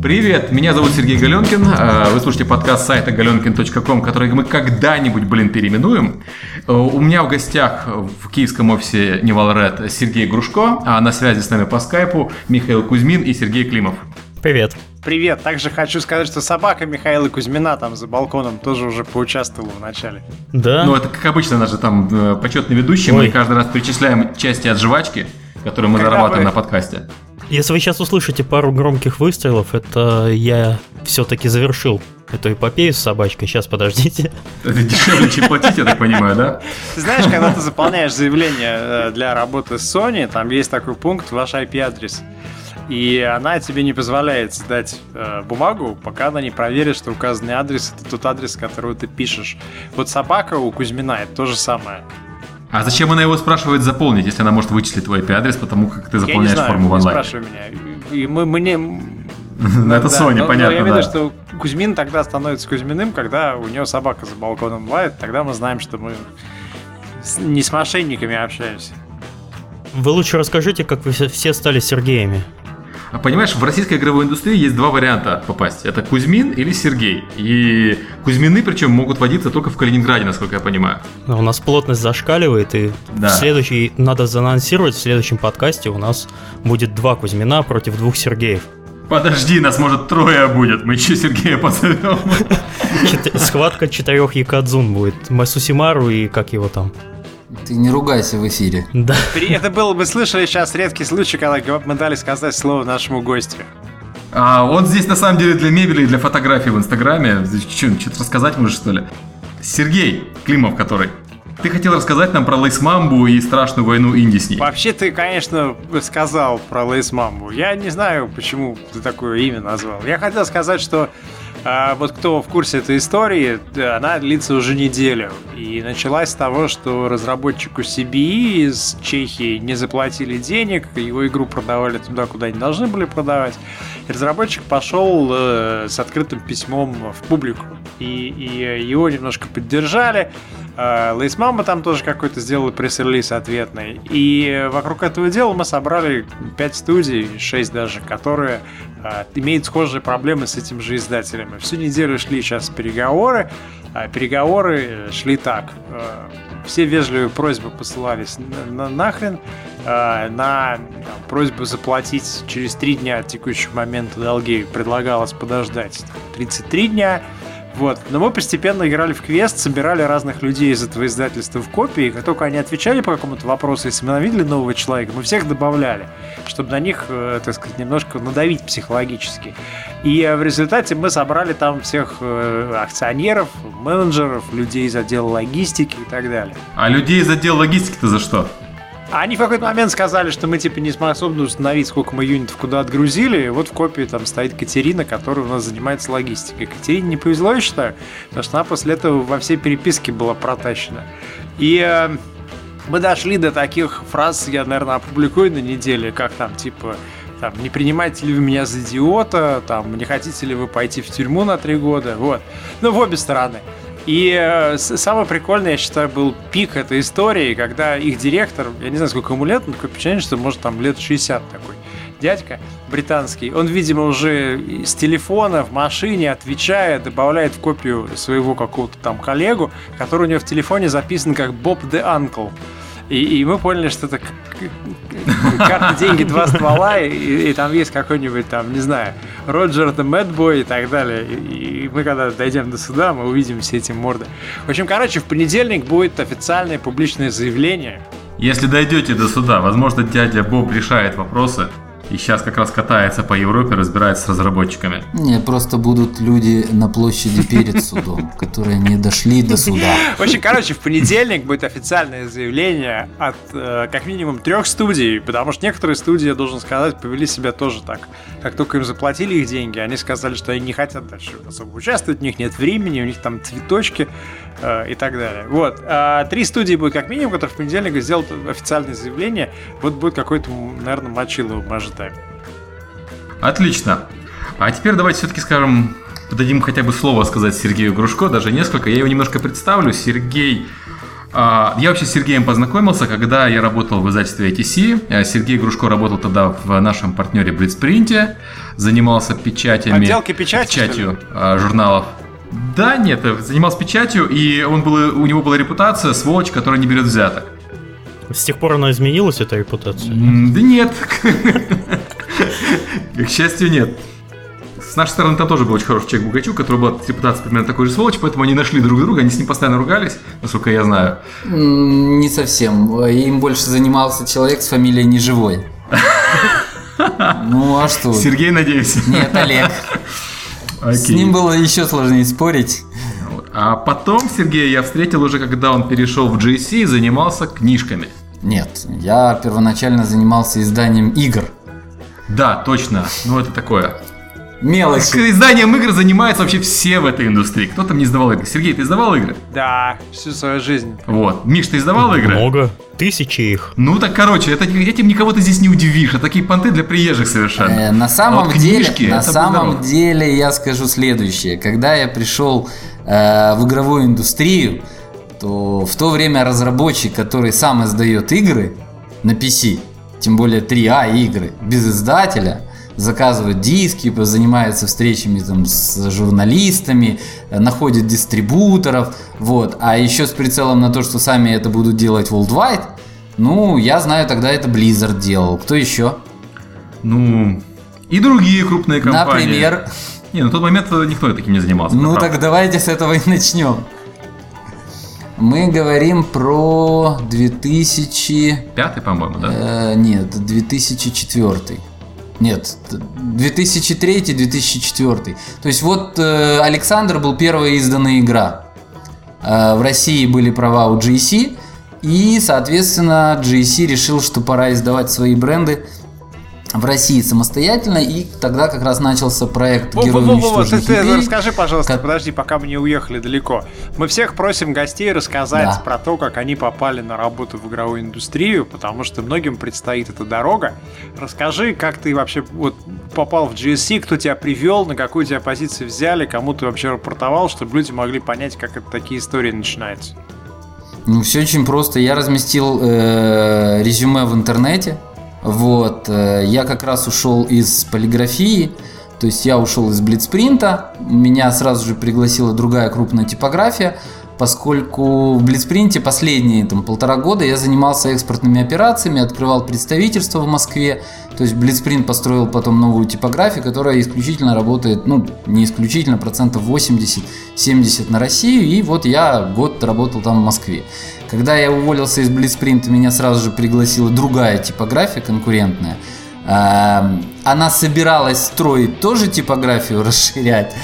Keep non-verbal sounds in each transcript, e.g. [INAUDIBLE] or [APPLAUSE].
Привет, меня зовут Сергей Галенкин. Э, вы слушаете подкаст сайта galenkin.com, который мы когда-нибудь, блин, переименуем. Э, у меня в гостях в киевском офисе Невалред Сергей Грушко, а на связи с нами по скайпу Михаил Кузьмин и Сергей Климов. Привет. Привет. Также хочу сказать, что собака Михаила Кузьмина там за балконом тоже уже поучаствовала в начале. Да. Ну, это как обычно, наш же там э, почетный ведущий. Ой. Мы каждый раз перечисляем части от жвачки, которые мы Когда зарабатываем вы... на подкасте. Если вы сейчас услышите пару громких выстрелов, это я все-таки завершил эту эпопею с собачкой. Сейчас, подождите. Это дешевле, чем платить, я так понимаю, да? Ты знаешь, когда ты заполняешь заявление э, для работы с Sony, там есть такой пункт, ваш IP-адрес. И она тебе не позволяет сдать э, бумагу, пока она не проверит, что указанный адрес это тот адрес, который ты пишешь. Вот собака у Кузьмина это то же самое. А зачем она его спрашивает заполнить, если она может вычислить твой IP-адрес, потому как ты заполняешь знаю, форму в онлайн? Не спрашивай меня. И мы, мы не... Ну, [LAUGHS] это Sony, понятно, Я имею в виду, что Кузьмин тогда становится Кузьминым, когда у него собака за балконом лает, тогда мы знаем, что мы не с мошенниками общаемся. Вы лучше расскажите, как вы все стали Сергеями. А понимаешь, в российской игровой индустрии есть два варианта попасть. Это Кузьмин или Сергей. И Кузьмины, причем, могут водиться только в Калининграде, насколько я понимаю. У нас плотность зашкаливает, и да. в следующий, надо заанонсировать, в следующем подкасте у нас будет два Кузьмина против двух Сергеев. Подожди, нас может трое будет, мы еще Сергея позовем. [LAUGHS] Схватка четырех Якадзун будет. Масусимару и как его там? Ты не ругайся в эфире. Да. Это было, мы слышали сейчас редкий случай, когда мы дали сказать слово нашему гостю. А он здесь на самом деле для мебели и для фотографий в Инстаграме. Что-то рассказать можешь, что ли? Сергей Климов, который. Ты хотел рассказать нам про Lace Мамбу и страшную войну Инди с ней. Вообще ты, конечно, сказал про Lace Мамбу. Я не знаю, почему ты такое имя назвал. Я хотел сказать, что а вот кто в курсе этой истории, она длится уже неделю. И началась с того, что разработчику CBE из Чехии не заплатили денег, его игру продавали туда, куда не должны были продавать. И разработчик пошел э, с открытым письмом в публику. И, и его немножко поддержали. Э, Лейс Мама там тоже какой-то сделал пресс-релиз ответный. И вокруг этого дела мы собрали 5 студий, 6 даже, которые э, имеют схожие проблемы с этим же издателем. Всю неделю шли сейчас переговоры. А переговоры э, шли так. Все вежливые просьбы посылались на, на нахрен. На просьбу заплатить через 3 дня от текущего момента долги предлагалось подождать 33 дня. Вот. Но мы постепенно играли в квест, собирали разных людей из этого издательства в копии, как только они отвечали по какому-то вопросу, если мы видели нового человека, мы всех добавляли, чтобы на них, э, так сказать, немножко надавить психологически. И э, в результате мы собрали там всех э, акционеров, менеджеров, людей из отдела логистики и так далее. А людей из отдела логистики-то за что? Они в какой-то момент сказали, что мы типа не способны установить, сколько мы юнитов куда отгрузили. Вот в копии там стоит Катерина, которая у нас занимается логистикой. Катерине не повезло, я считаю, потому что она после этого во все переписки была протащена. И э, мы дошли до таких фраз, я, наверное, опубликую на неделе, как там, типа, там, не принимаете ли вы меня за идиота, там, не хотите ли вы пойти в тюрьму на три года, вот. Ну, в обе стороны. И э, самое прикольное, я считаю, был пик этой истории, когда их директор, я не знаю, сколько ему лет, но такое впечатление, что может там лет 60 такой дядька британский, он, видимо, уже с телефона в машине, отвечая, добавляет в копию своего какого-то там коллегу, который у него в телефоне записан как Боб де Анкл. И, и мы поняли, что это карта деньги, два ствола, и, и там есть какой-нибудь там, не знаю, Роджер the Мэтбой и так далее. И, и мы когда дойдем до суда, мы увидим все эти морды. В общем, короче, в понедельник будет официальное публичное заявление. Если дойдете до суда, возможно, дядя Боб решает вопросы и сейчас как раз катается по Европе, разбирается с разработчиками. Не, просто будут люди на площади перед [LAUGHS] судом, которые не дошли до суда. В общем, короче, в понедельник будет официальное заявление от э, как минимум трех студий, потому что некоторые студии, я должен сказать, повели себя тоже так. Как только им заплатили их деньги, они сказали, что они не хотят дальше особо участвовать, у них нет времени, у них там цветочки э, и так далее. Вот. А три студии будет как минимум, которые в понедельник сделают официальное заявление. Вот будет какой-то, наверное, мочило может тайм. Отлично. А теперь давайте все-таки скажем, дадим хотя бы слово сказать Сергею Грушко, даже несколько. Я его немножко представлю. Сергей А, я вообще с Сергеем познакомился, когда я работал в издательстве ITC. Э, Сергей Грушко работал тогда в нашем партнере Блицпринте, занимался печатями, Отделки печати, печатью а, журналов. Да, нет, э, занимался печатью, и он был, у него была репутация сволочь, которая не берет взяток. С тех пор она изменилась, эта репутация? Да нет. [LAUGHS] К счастью, нет. С нашей стороны там тоже был очень хороший человек Бугачук, который был репутация примерно такой же сволочь, поэтому они нашли друг друга, они с ним постоянно ругались, насколько я знаю. Не совсем. Им больше занимался человек с фамилией Неживой. Ну а что? Сергей, надеюсь? Нет, Олег. С ним было еще сложнее спорить. А потом Сергея я встретил уже, когда он перешел в GSC и занимался книжками. Нет, я первоначально занимался изданием игр. Да, точно. Ну это такое. Мелочи. Изданием игр занимаются вообще все в этой индустрии. Кто там не издавал игры? Сергей, ты издавал игры? Да, всю свою жизнь. Вот. Миш, ты издавал игры? Много. Тысячи их. Ну так, короче, это, этим никого ты здесь не удивишь. Это такие понты для приезжих совершенно. Э, на самом а вот деле, книжки, на самом деле я скажу следующее. Когда я пришел э, в игровую индустрию, то в то время разработчик, который сам издает игры на PC, тем более 3А игры, без издателя, заказывает диски, занимается встречами там, с журналистами, находит дистрибуторов, вот. А еще с прицелом на то, что сами это будут делать worldwide, ну, я знаю, тогда это Blizzard делал. Кто еще? Ну, и другие крупные компании. Например? Не, на тот момент никто таким не занимался. Ну, так давайте с этого и начнем. Мы говорим про 2000... Пятый, по-моему, да? Э, нет, 2004. Нет, 2003-2004. То есть вот э, Александр был первая изданная игра. Э, в России были права у GC, и, соответственно, GC решил, что пора издавать свои бренды в России самостоятельно, и тогда как раз начался проект во, во, во, ты, ты расскажи, пожалуйста, как... подожди, пока мы не уехали далеко. Мы всех просим гостей рассказать да. про то, как они попали на работу в игровую индустрию, потому что многим предстоит эта дорога. Расскажи, как ты вообще вот попал в GSC, кто тебя привел, на какую тебя позицию взяли, кому ты вообще рапортовал, чтобы люди могли понять, как это, такие истории начинаются. Ну, все очень просто. Я разместил э, резюме в интернете, вот, э, я как раз ушел из полиграфии, то есть я ушел из блицпринта, меня сразу же пригласила другая крупная типография, поскольку в Блицпринте последние там, полтора года я занимался экспортными операциями, открывал представительство в Москве. То есть Блицпринт построил потом новую типографию, которая исключительно работает, ну, не исключительно, процентов 80-70 на Россию. И вот я год работал там в Москве. Когда я уволился из Блицпринта, меня сразу же пригласила другая типография конкурентная. Она собиралась строить тоже типографию, [LAUGHS] расширять.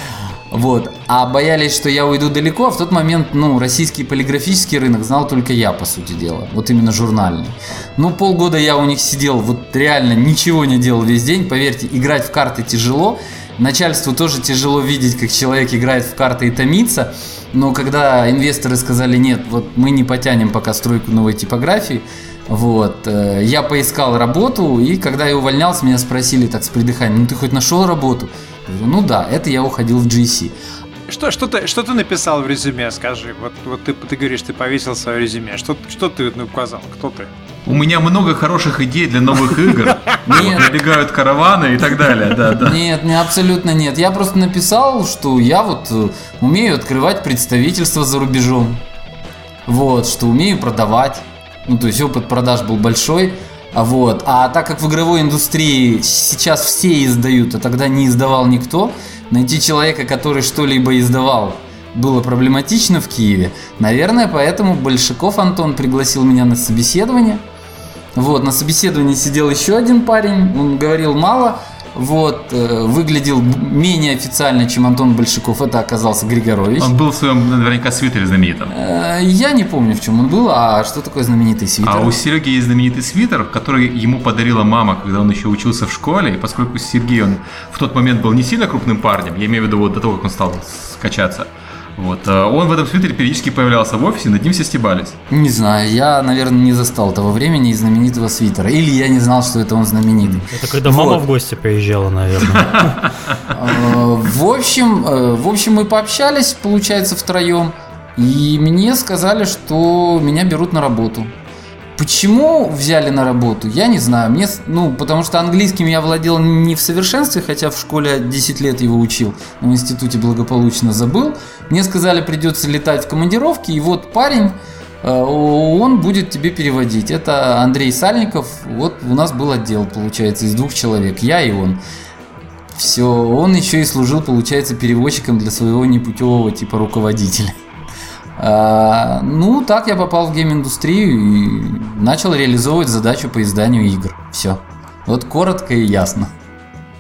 Вот. А боялись, что я уйду далеко, а в тот момент, ну, российский полиграфический рынок знал только я, по сути дела. Вот именно журнальный. Ну, полгода я у них сидел, вот реально ничего не делал весь день. Поверьте, играть в карты тяжело. Начальству тоже тяжело видеть, как человек играет в карты и томится. Но когда инвесторы сказали, нет, вот мы не потянем пока стройку новой типографии, вот. Э, я поискал работу, и когда я увольнялся, меня спросили так с придыханием, ну ты хоть нашел работу? Говорю, ну да, это я уходил в GC. Что, что, ты, что ты написал в резюме, скажи? Вот, вот ты, ты говоришь, ты повесил свое резюме. Что, что ты ну, указал? Кто ты? У меня много хороших идей для новых игр. [LAUGHS] Нет. Набегают караваны и так далее. Да, да. Нет, не, абсолютно нет. Я просто написал, что я вот э, умею открывать представительство за рубежом. Вот, что умею продавать. Ну, то есть опыт продаж был большой. Вот. А так как в игровой индустрии сейчас все издают, а тогда не издавал никто, найти человека, который что-либо издавал, было проблематично в Киеве. Наверное, поэтому Большаков Антон пригласил меня на собеседование. Вот, на собеседовании сидел еще один парень, он говорил мало, вот, э, выглядел менее официально, чем Антон Большаков. Это оказался Григорович. Он был в своем, наверняка, свитере знаменитом. Э, я не помню, в чем он был, а что такое знаменитый свитер? А у Сереги есть знаменитый свитер, который ему подарила мама, когда он еще учился в школе. И поскольку Сергей, он в тот момент был не сильно крупным парнем, я имею в виду вот до того, как он стал скачаться, вот. Э, он в этом свитере периодически появлялся в офисе, над ним все стебались. Не знаю, я, наверное, не застал того времени и знаменитого свитера. Или я не знал, что это он знаменитый. Это когда вот. мама в гости приезжала, наверное. Э, в общем, э, в общем, мы пообщались, получается, втроем. И мне сказали, что меня берут на работу. Почему взяли на работу, я не знаю. Мне, ну, потому что английским я владел не в совершенстве, хотя в школе 10 лет его учил, в институте благополучно забыл. Мне сказали, придется летать в командировки, и вот парень, э, он будет тебе переводить. Это Андрей Сальников. Вот у нас был отдел, получается, из двух человек, я и он. Все, он еще и служил, получается, переводчиком для своего непутевого типа руководителя. А, ну, так я попал в гейм-индустрию и начал реализовывать задачу по изданию игр. Все. Вот коротко и ясно.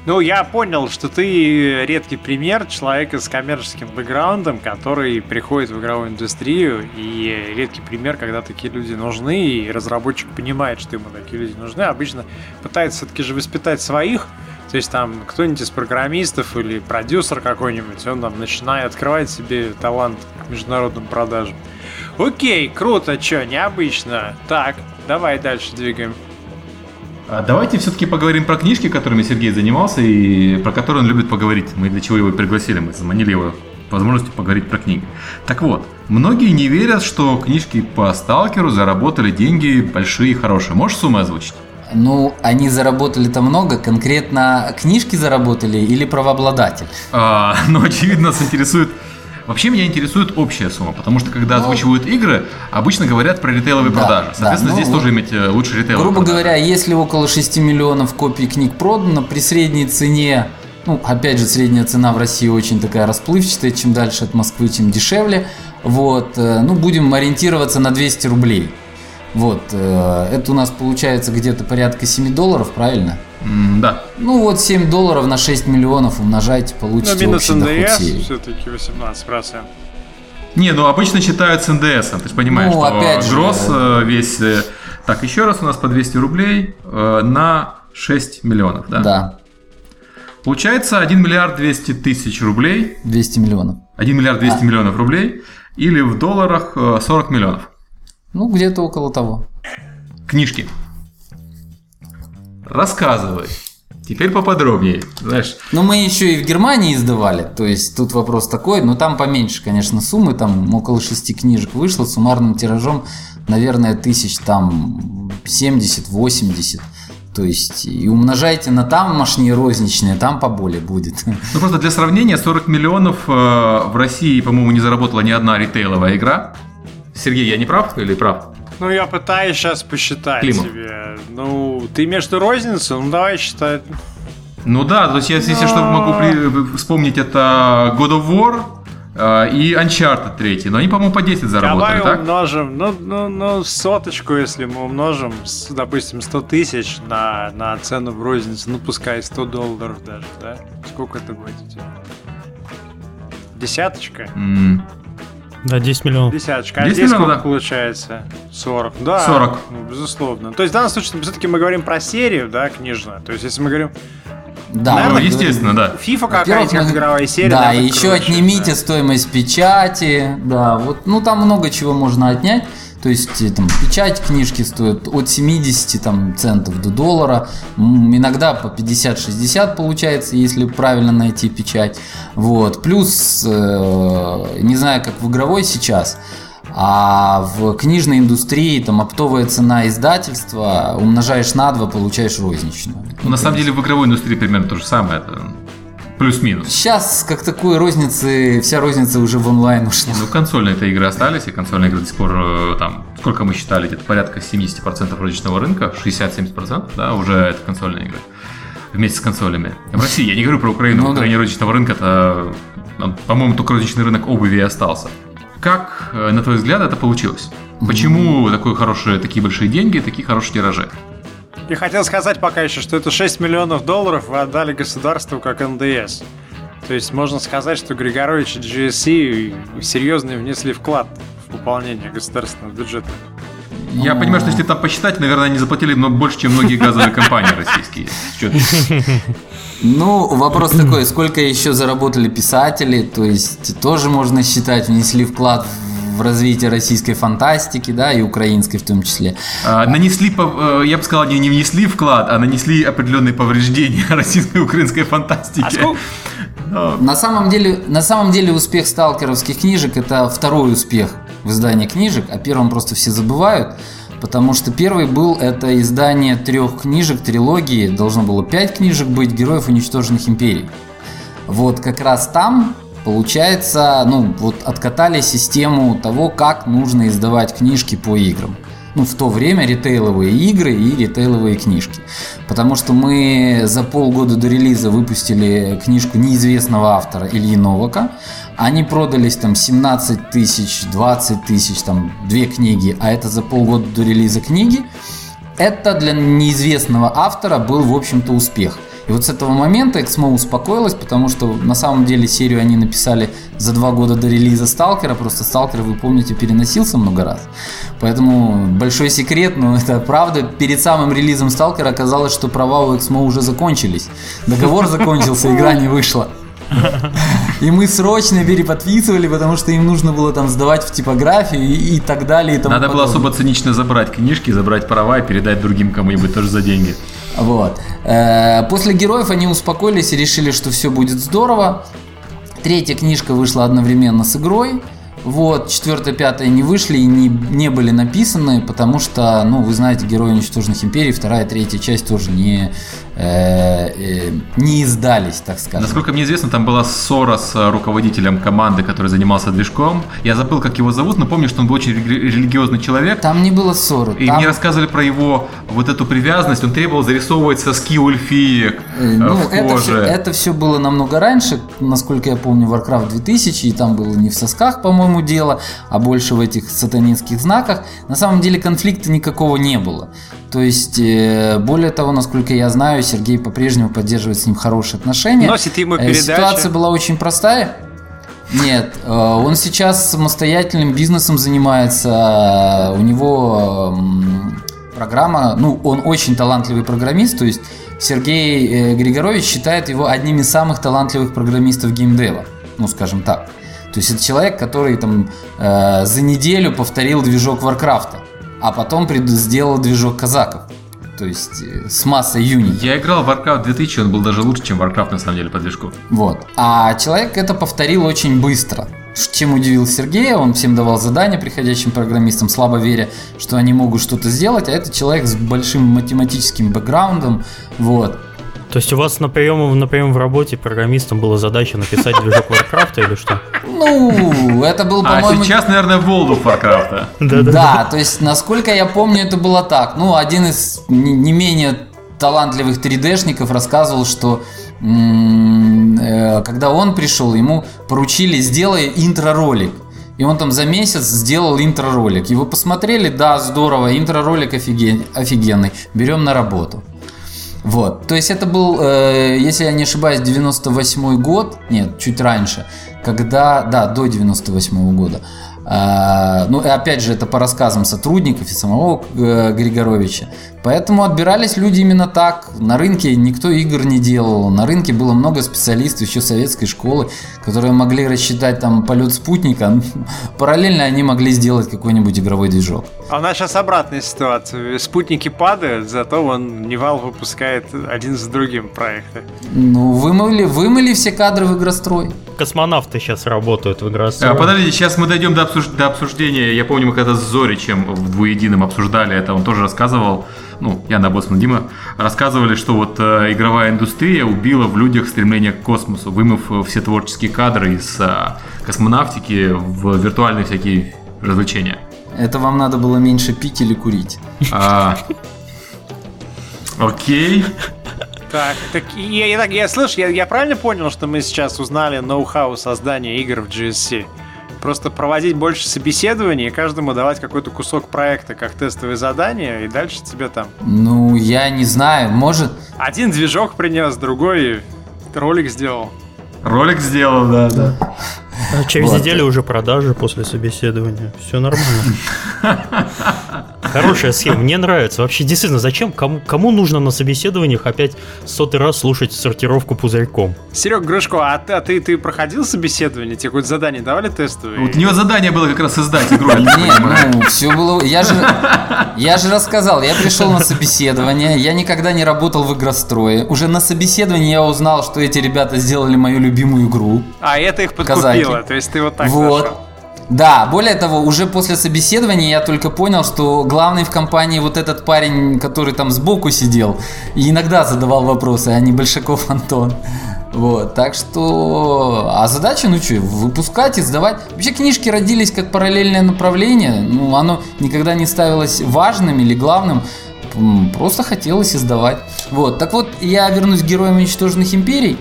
Ну, я понял, что ты редкий пример человека с коммерческим бэкграундом, который приходит в игровую индустрию, и редкий пример, когда такие люди нужны, и разработчик понимает, что ему такие люди нужны, обычно пытается все-таки же воспитать своих, то есть там кто-нибудь из программистов или продюсер какой-нибудь, он там начинает открывать себе талант к международным продажам. Окей, круто, что, необычно. Так, давай дальше двигаем. А давайте все-таки поговорим про книжки, которыми Сергей занимался и про которые он любит поговорить. Мы для чего его пригласили, мы заманили его возможностью поговорить про книги. Так вот, многие не верят, что книжки по сталкеру заработали деньги большие и хорошие. Можешь суммы озвучить? Ну, они заработали-то много, конкретно книжки заработали или правообладатель? А, [LAUGHS] ну, очевидно, нас интересует Вообще меня интересует общая сумма, потому что когда ну, озвучивают игры, обычно говорят про ритейловые да, продажи. Соответственно, да, ну, здесь вот, тоже иметь э, лучше ритейловые Грубо продажи. говоря, если около 6 миллионов копий книг продано, при средней цене, ну, опять же, средняя цена в России очень такая расплывчатая, чем дальше от Москвы, тем дешевле, вот, э, ну, будем ориентироваться на 200 рублей. Вот, э, это у нас получается где-то порядка 7 долларов, правильно? Mm, да. Ну вот 7 долларов на 6 миллионов умножайте, получите Но минус НДС все-таки 18%. Не, ну обычно считают с НДС, ты же понимаешь, ну, что опять гроз же... Э, весь... Э, так, еще раз у нас по 200 рублей на 6 миллионов, да? Да. Получается 1 миллиард 200 тысяч рублей. 200 миллионов. 1 миллиард 200 а. миллионов рублей. Или в долларах 40 миллионов. Ну, где-то около того. Книжки. Рассказывай. Теперь поподробнее, знаешь. Ну, мы еще и в Германии издавали, то есть тут вопрос такой, но там поменьше, конечно, суммы, там около шести книжек вышло, суммарным тиражом, наверное, тысяч там 70-80. То есть и умножайте на тамошние розничные, там поболее будет. Ну просто для сравнения, 40 миллионов э, в России, по-моему, не заработала ни одна ритейловая игра. Сергей, я не прав или прав? Ну, я пытаюсь сейчас посчитать Климов. тебе. Ну, ты между розницу, ну давай считать. Ну да, то есть я, если что, могу при... вспомнить, это God of War, э, и Uncharted 3. Но они, по-моему, по 10 заработали, Давай так? умножим, ну, ну, ну, соточку, если мы умножим, с, допустим, 100 тысяч на, на цену в розницу, ну, пускай 100 долларов даже, да? Сколько это будет у тебя? Десяточка? Mm. Да, 10 миллионов. Десяточка. А 10 здесь сколько да. получается? 40. Да, 40. Ну, безусловно. То есть в данном случае все-таки мы говорим про серию, да, книжную. То есть если мы говорим да, Наверное, ну, естественно, да. FIFA какая-нибудь как игровая серия. Да, и еще круче, отнимите да. стоимость печати. Да, вот, ну там много чего можно отнять. То есть э, там, печать книжки стоит от 70 там, центов до доллара. Иногда по 50-60 получается, если правильно найти печать. Вот. Плюс, э, не знаю, как в игровой сейчас, а в книжной индустрии там оптовая цена издательства умножаешь на 2, получаешь розничную. Ну, на самом деле в игровой индустрии примерно то же самое. Это Плюс-минус. Сейчас, как такой розницы, вся розница уже в онлайн ушла. Ну, консольные-то игры остались, и консольные игры до сих пор, э, там, сколько мы считали, где-то порядка 70% розничного рынка, 60-70%, да, уже это консольные игры. Вместе с консолями. В России, я не говорю про Украину, ну, в Украине да. розничного рынка, это, по-моему, только розничный рынок обуви и остался. Как, э, на твой взгляд, это получилось? Почему mm-hmm. такие хорошие, такие большие деньги, такие хорошие тиражи? Я хотел сказать пока еще, что это 6 миллионов долларов вы отдали государству как НДС. То есть можно сказать, что Григорович и GSC серьезно внесли вклад в пополнение государственного бюджета. Я понимаю, что если там посчитать, наверное, они заплатили но больше, чем многие газовые компании российские. Ну, вопрос такой, сколько еще заработали писатели, то есть тоже можно считать, внесли вклад в в развитие российской фантастики, да, и украинской в том числе. А, нанесли, э, я бы сказал, не, не внесли вклад, а нанесли определенные повреждения [LAUGHS] российской и украинской фантастике. А сколько, На самом деле, на самом деле успех сталкеровских книжек это второй успех в издании книжек, о первом просто все забывают. Потому что первый был это издание трех книжек, трилогии, должно было пять книжек быть, героев уничтоженных империй. Вот как раз там получается, ну, вот откатали систему того, как нужно издавать книжки по играм. Ну, в то время ритейловые игры и ритейловые книжки. Потому что мы за полгода до релиза выпустили книжку неизвестного автора Ильи Новака. Они продались там 17 тысяч, 20 тысяч, там две книги, а это за полгода до релиза книги. Это для неизвестного автора был, в общем-то, успех. И вот с этого момента Эксмо успокоилась, потому что на самом деле серию они написали за два года до релиза Сталкера, просто Сталкер, вы помните, переносился много раз. Поэтому большой секрет, но [LAUGHS] это правда, перед самым релизом Сталкера оказалось, что права у Эксмо уже закончились. Договор закончился, игра не вышла. [LAUGHS] И мы срочно переподписывали, потому что им нужно было там сдавать в типографию и, и так далее. И тому Надо подобное. было особо цинично забрать книжки, забрать права и передать другим кому-нибудь тоже за деньги. Вот. Э, после героев они успокоились и решили, что все будет здорово. Третья книжка вышла одновременно с игрой. Вот, четвертая, пятая не вышли и не, не были написаны, потому что, ну, вы знаете, Герои уничтоженных империй, вторая, третья часть тоже не, не издались, так сказать. Насколько мне известно, там была ссора с э, руководителем команды, который занимался движком. Я забыл, как его зовут, но помню, что он был очень религиозный человек. Там не было ссоры. И там... мне рассказывали про его вот эту привязанность. Он требовал зарисовывать соски ульфиек э, ну, в это все, это все было намного раньше, насколько я помню, Warcraft 2000, и там было не в сосках, по-моему, дело, а больше в этих сатанинских знаках. На самом деле конфликта никакого не было. То есть, э, более того, насколько я знаю, Сергей по-прежнему поддерживает с ним хорошие отношения. Носит ему э, передачи. Ситуация была очень простая. Нет, э, он сейчас самостоятельным бизнесом занимается. У него программа, ну, он очень талантливый программист, то есть Сергей Григорович считает его одним из самых талантливых программистов геймдева, ну, скажем так. То есть это человек, который там за неделю повторил движок Варкрафта а потом сделал движок казаков. То есть э, с массой юнитов. Я играл в Warcraft 2000, он был даже лучше, чем Warcraft на самом деле по движку. Вот. А человек это повторил очень быстро. Чем удивил Сергея, он всем давал задания приходящим программистам, слабо веря, что они могут что-то сделать, а это человек с большим математическим бэкграундом, вот. То есть у вас на прием, на прием в работе программистам была задача написать движок Warcraft или что? Ну, это был, а по-моему... А сейчас, наверное, World of Warcraft. Да, да, да, то есть, насколько я помню, это было так. Ну, один из не менее талантливых 3D-шников рассказывал, что э, когда он пришел, ему поручили сделай интро-ролик. И он там за месяц сделал интро-ролик. Его посмотрели, да, здорово, интро-ролик офиген... офигенный, берем на работу. Вот. То есть это был, э, если я не ошибаюсь, 98 год, нет, чуть раньше, когда, да, до 98 -го года. А, ну, и опять же, это по рассказам сотрудников и самого э, Григоровича. Поэтому отбирались люди именно так. На рынке никто игр не делал. На рынке было много специалистов еще советской школы, которые могли рассчитать там полет спутника. [LAUGHS] Параллельно они могли сделать какой-нибудь игровой движок. А у нас сейчас обратная ситуация. Спутники падают, зато вон Nival выпускает один за другим проекты. Ну, вымыли, вымыли все кадры в игрострой. Космонавты сейчас работают в игрострой. А, подождите, сейчас мы дойдем до, обсуж... до обсуждения. Я помню, мы когда с Зоричем в двуедином обсуждали это, он тоже рассказывал, ну, Яна Боцман, Дима, рассказывали, что вот э, игровая индустрия убила в людях стремление к космосу, вымыв э, все творческие кадры из э, космонавтики в виртуальные всякие развлечения. Это вам надо было меньше пить или курить. А, окей. Так, так я, я, я слышу, я, я правильно понял, что мы сейчас узнали ноу-хау создания игр в GSC? Просто проводить больше собеседований и каждому давать какой-то кусок проекта как тестовое задание, и дальше тебе там... Ну, я не знаю, может... Один движок принес, другой ролик сделал. Ролик сделал, да, да. А через вот. неделю уже продажи после собеседования. Все нормально. [LAUGHS] Хорошая схема, мне нравится. Вообще, действительно, зачем? Кому, кому нужно на собеседованиях опять сотый раз слушать сортировку пузырьком? Серег Грушко, а ты, а ты, ты проходил собеседование? Тебе какое-то задание давали тестовое? Вот у него задание было как раз издать игру. Не, ну, все было... Я же, я же рассказал, я пришел на собеседование, я никогда не работал в игрострое. Уже на собеседовании я узнал, что эти ребята сделали мою любимую игру. А это их подкупило, Казаки. то есть ты вот так Вот. Да, более того, уже после собеседования я только понял, что главный в компании вот этот парень, который там сбоку сидел, и иногда задавал вопросы, а не Большаков [LAUGHS] Антон. Вот, так что... А задача, ну что, выпускать и сдавать. Вообще книжки родились как параллельное направление. Ну, оно никогда не ставилось важным или главным. Просто хотелось издавать. Вот, так вот, я вернусь к героям уничтоженных империй.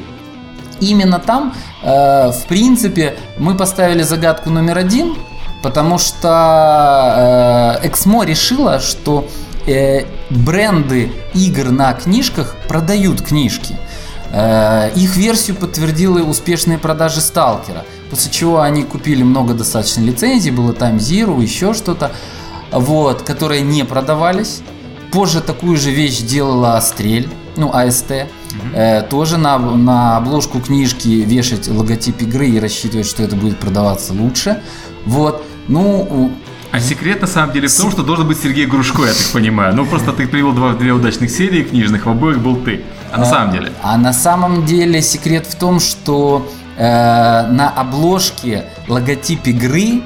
Именно там Э, в принципе, мы поставили загадку номер один, потому что э, Эксмо решила, что э, бренды игр на книжках продают книжки. Их версию подтвердила успешные продажи Сталкера, после чего они купили много достаточно лицензий, было Time Zero, еще что-то, вот, которые не продавались. Позже такую же вещь делала Астрель, ну, АСТ. Э, тоже на, на обложку книжки вешать логотип игры и рассчитывать, что это будет продаваться лучше. Вот. Ну, а секрет на самом деле в том, что должен быть Сергей Грушко, я так понимаю. Ну просто ты привел два, две удачных серии книжных, в обоих был ты. А, на самом деле? А на самом деле секрет в том, что э, на обложке логотип игры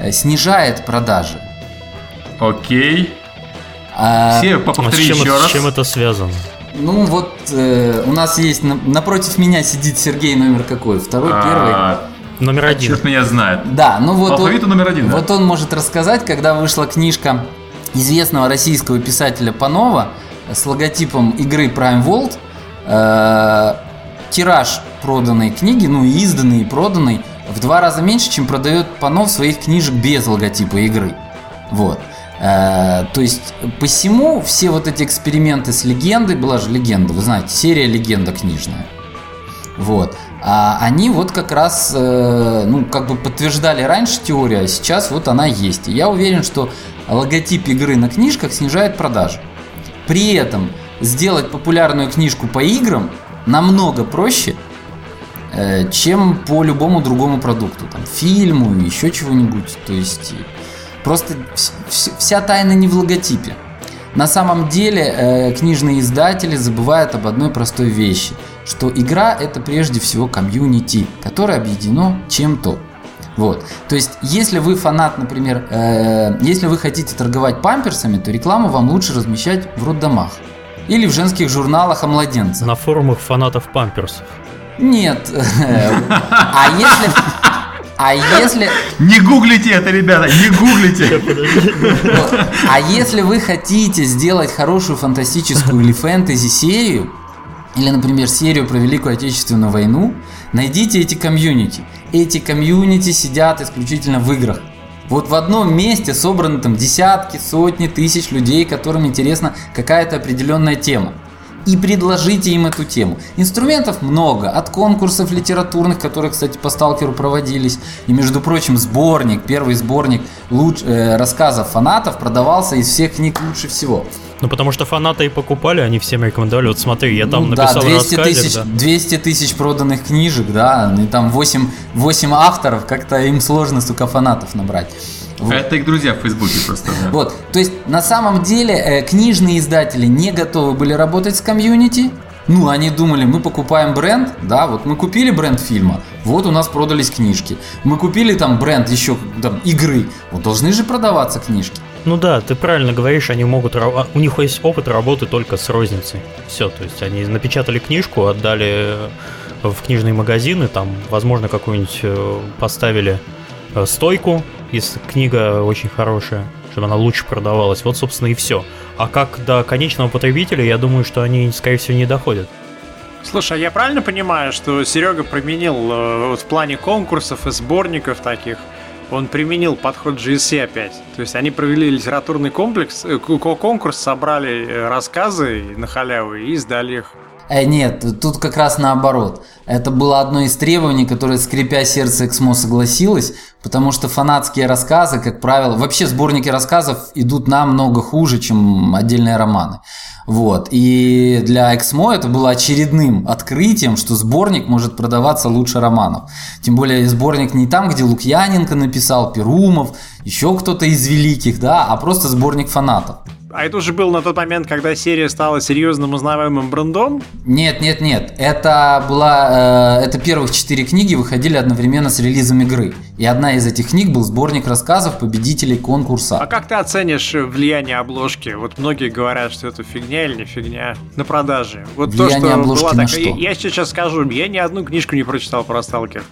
э, снижает продажи. Окей. А, Все, повтори а еще это, раз. С чем это связано? Ну вот э, у нас есть на, напротив меня сидит Сергей номер какой? Второй, а, первый? Номер один. Черт меня знает. Да, ну вот. Алфавиту он, номер один. Вот да? он может рассказать, когда вышла книжка известного российского писателя Панова с логотипом игры Prime World. Э, тираж проданной книги, ну и изданный и проданный, в два раза меньше, чем продает Панов своих книжек без логотипа игры. Вот. Э, то есть посему все вот эти эксперименты с легендой, была же легенда, вы знаете, серия легенда книжная. Вот. А они вот как раз, э, ну, как бы подтверждали раньше теорию, а сейчас вот она есть. И я уверен, что логотип игры на книжках снижает продажи. При этом сделать популярную книжку по играм намного проще, э, чем по любому другому продукту, там, фильму, еще чего-нибудь. То есть Просто вся тайна не в логотипе. На самом деле э, книжные издатели забывают об одной простой вещи, что игра это прежде всего комьюнити, которое объединено чем-то. Вот. То есть, если вы фанат, например, э, если вы хотите торговать памперсами, то рекламу вам лучше размещать в роддомах или в женских журналах о младенцах. На форумах фанатов памперсов. Нет. [LAUGHS] А если, а если... Не гуглите это, ребята, не гуглите. [LAUGHS] А если вы хотите сделать хорошую фантастическую или фэнтези-серию, или, например, серию про Великую Отечественную войну, найдите эти комьюнити. Эти комьюнити сидят исключительно в играх. Вот в одном месте собраны там десятки, сотни тысяч людей, которым интересна какая-то определенная тема и предложите им эту тему. Инструментов много, от конкурсов литературных, которые, кстати, по сталкеру проводились, и, между прочим, сборник, первый сборник луч, э, рассказов фанатов продавался из всех книг лучше всего. Ну, потому что фанаты и покупали, они всем рекомендовали. Вот смотри, я там ну, написал да, 200 тысяч, да. 200 тысяч проданных книжек, да, и там 8, 8 авторов, как-то им сложно, сука, фанатов набрать. Это их друзья в Фейсбуке просто. Да. Вот, то есть на самом деле э, книжные издатели не готовы были работать с комьюнити. Ну, они думали, мы покупаем бренд, да, вот мы купили бренд фильма, вот у нас продались книжки. Мы купили там бренд еще там игры, вот должны же продаваться книжки. Ну да, ты правильно говоришь, они могут, а, у них есть опыт работы только с розницей. Все, то есть они напечатали книжку, отдали в книжные магазины, там, возможно, какую-нибудь э, поставили э, стойку, если книга очень хорошая, чтобы она лучше продавалась. Вот, собственно, и все. А как до конечного потребителя, я думаю, что они, скорее всего, не доходят. Слушай, а я правильно понимаю, что Серега применил э, вот в плане конкурсов и сборников таких, он применил подход GSC опять. То есть они провели литературный комплекс, э, конкурс, собрали э, рассказы на халяву и издали их. Э, нет, тут как раз наоборот. Это было одно из требований, которое, скрипя сердце, Эксмо согласилось, потому что фанатские рассказы, как правило, вообще сборники рассказов идут намного хуже, чем отдельные романы. Вот. И для Эксмо это было очередным открытием, что сборник может продаваться лучше романов. Тем более сборник не там, где Лукьяненко написал, Перумов, еще кто-то из великих, да, а просто сборник фанатов. А это уже был на тот момент, когда серия стала серьезным узнаваемым брендом? Нет, нет, нет. Это была, э, это первых четыре книги выходили одновременно с релизом игры. И одна из этих книг был сборник рассказов победителей конкурса. А как ты оценишь влияние обложки? Вот многие говорят, что это фигня или не фигня на продаже. Вот влияние то, что обложки была такая... что? Я сейчас скажу, я ни одну книжку не прочитал про сталкер.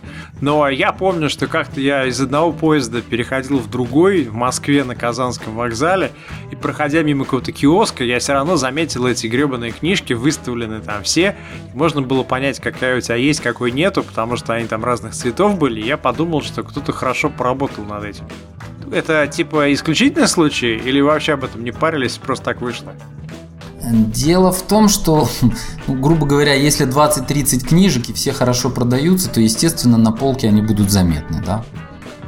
Но я помню, что как-то я из одного поезда переходил в другой в Москве на Казанском вокзале, и проходя мимо какого-то киоска, я все равно заметил эти гребаные книжки, выставлены там все. Можно было понять, какая у тебя есть, какой нету, потому что они там разных цветов были. И я подумал, что кто-то хорошо поработал над этим. Это типа исключительный случай или вообще об этом не парились, просто так вышло? Дело в том, что, ну, грубо говоря, если 20-30 книжек и все хорошо продаются, то, естественно, на полке они будут заметны, да?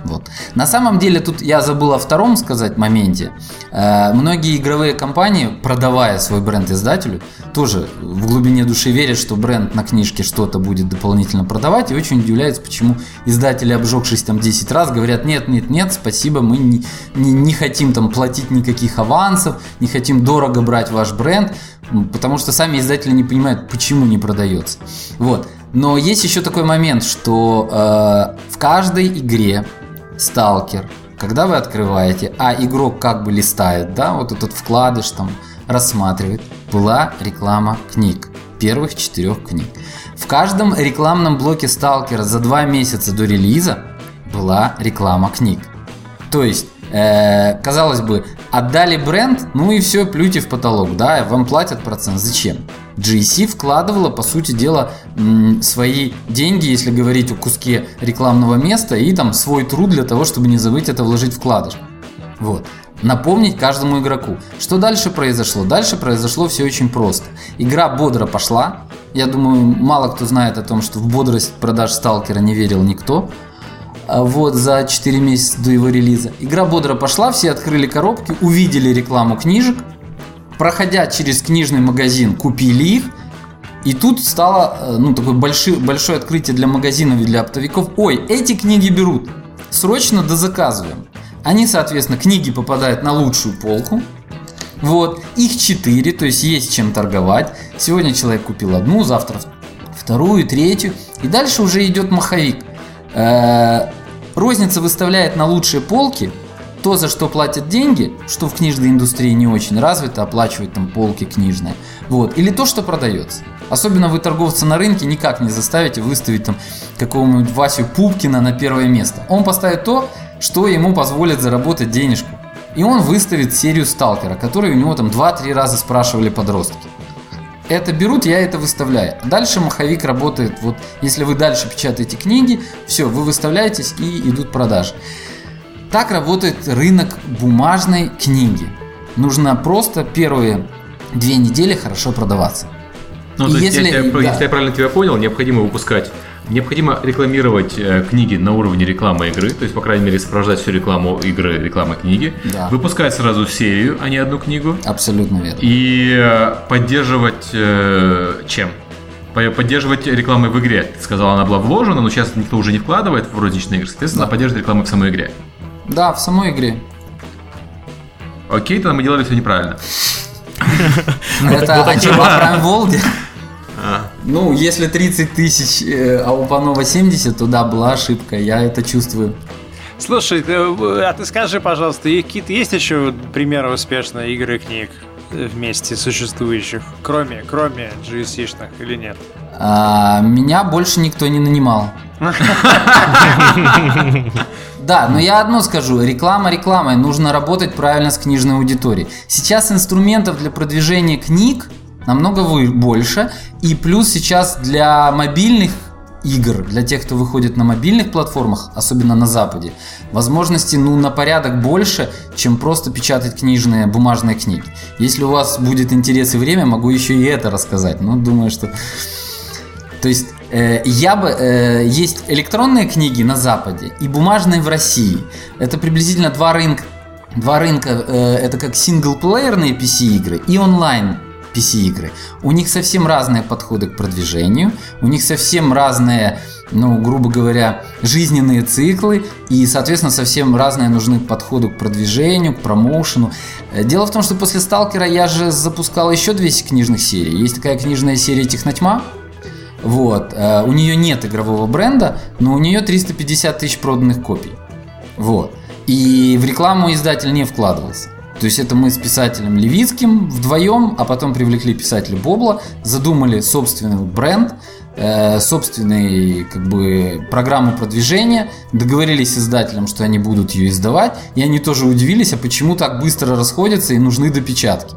Вот. На самом деле тут я забыл о втором сказать моменте. Э, многие игровые компании, продавая свой бренд издателю, тоже в глубине души верят, что бренд на книжке что-то будет дополнительно продавать и очень удивляются, почему издатели, обжегшись там 10 раз, говорят, нет, нет, нет, спасибо, мы не, не, не хотим там платить никаких авансов, не хотим дорого брать ваш бренд, потому что сами издатели не понимают, почему не продается. Вот. Но есть еще такой момент, что э, в каждой игре сталкер, когда вы открываете, а игрок как бы листает, да, вот этот вкладыш там рассматривает, была реклама книг, первых четырех книг. В каждом рекламном блоке сталкера за два месяца до релиза была реклама книг. То есть, э, казалось бы, отдали бренд, ну и все, плюйте в потолок, да, вам платят процент, зачем? GSC вкладывала, по сути дела, свои деньги, если говорить о куске рекламного места, и там свой труд для того, чтобы не забыть это вложить вкладыш. Вот. Напомнить каждому игроку. Что дальше произошло? Дальше произошло все очень просто. Игра бодро пошла. Я думаю, мало кто знает о том, что в бодрость продаж Сталкера не верил никто. А вот за 4 месяца до его релиза. Игра бодро пошла, все открыли коробки, увидели рекламу книжек, проходя через книжный магазин, купили их. И тут стало э, ну, такое большое, большое открытие для магазинов и для оптовиков. Ой, эти книги берут. Срочно дозаказываем. Они, соответственно, книги попадают на лучшую полку. Вот, их четыре, то есть есть чем торговать. Сегодня человек купил одну, завтра вторую, третью. И дальше уже идет маховик. Э, розница выставляет на лучшие полки то, за что платят деньги, что в книжной индустрии не очень развито, оплачивать там полки книжные, вот, или то, что продается. Особенно вы торговца на рынке никак не заставите выставить там какого-нибудь Васю Пупкина на первое место. Он поставит то, что ему позволит заработать денежку. И он выставит серию Сталкера, которые у него там 2-3 раза спрашивали подростки. Это берут, я это выставляю. Дальше маховик работает. Вот если вы дальше печатаете книги, все, вы выставляетесь и идут продажи. Так работает рынок бумажной книги. Нужно просто первые две недели хорошо продаваться. Ну, то есть, если, я, да. если я правильно тебя понял, необходимо выпускать Необходимо рекламировать э, книги на уровне рекламы игры, то есть, по крайней мере, сопровождать всю рекламу игры рекламой книги. Да. Выпускать сразу серию, а не одну книгу. Абсолютно верно. И э, поддерживать э, чем? поддерживать рекламой в игре. Ты сказал, она была вложена, но сейчас никто уже не вкладывает в розничные игры, соответственно, да. поддерживать рекламу в самой игре. Да, в самой игре. Окей, тогда мы делали все неправильно. Это о чем Волге? Ну, если 30 тысяч, э, а у Панова 70, то да, была ошибка, я это чувствую. Слушай, а ты скажи, пожалуйста, какие-то есть еще примеры успешной игры и книг вместе существующих, кроме, кроме GSC-шных или нет? А, меня больше никто не нанимал. [LAUGHS] Да, но я одно скажу. Реклама рекламой. Нужно работать правильно с книжной аудиторией. Сейчас инструментов для продвижения книг намного больше. И плюс сейчас для мобильных игр для тех, кто выходит на мобильных платформах, особенно на Западе, возможности ну, на порядок больше, чем просто печатать книжные, бумажные книги. Если у вас будет интерес и время, могу еще и это рассказать. Но думаю, что... То есть э, я бы э, есть электронные книги на Западе и бумажные в России. Это приблизительно два рынка. Два рынка э, это как синглплеерные PC игры и онлайн PC-игры. У них совсем разные подходы к продвижению, у них совсем разные, ну, грубо говоря, жизненные циклы, и, соответственно, совсем разные нужны подходы к продвижению, к промоушену. Э, дело в том, что после Сталкера я же запускал еще две книжных серии. Есть такая книжная серия Технотьма, вот. Э, у нее нет игрового бренда, но у нее 350 тысяч проданных копий. Вот. И в рекламу издатель не вкладывался. То есть это мы с писателем Левицким вдвоем, а потом привлекли писателя Бобла, задумали собственный бренд, э, собственную как бы, программу продвижения, договорились с издателем, что они будут ее издавать, и они тоже удивились, а почему так быстро расходятся и нужны допечатки.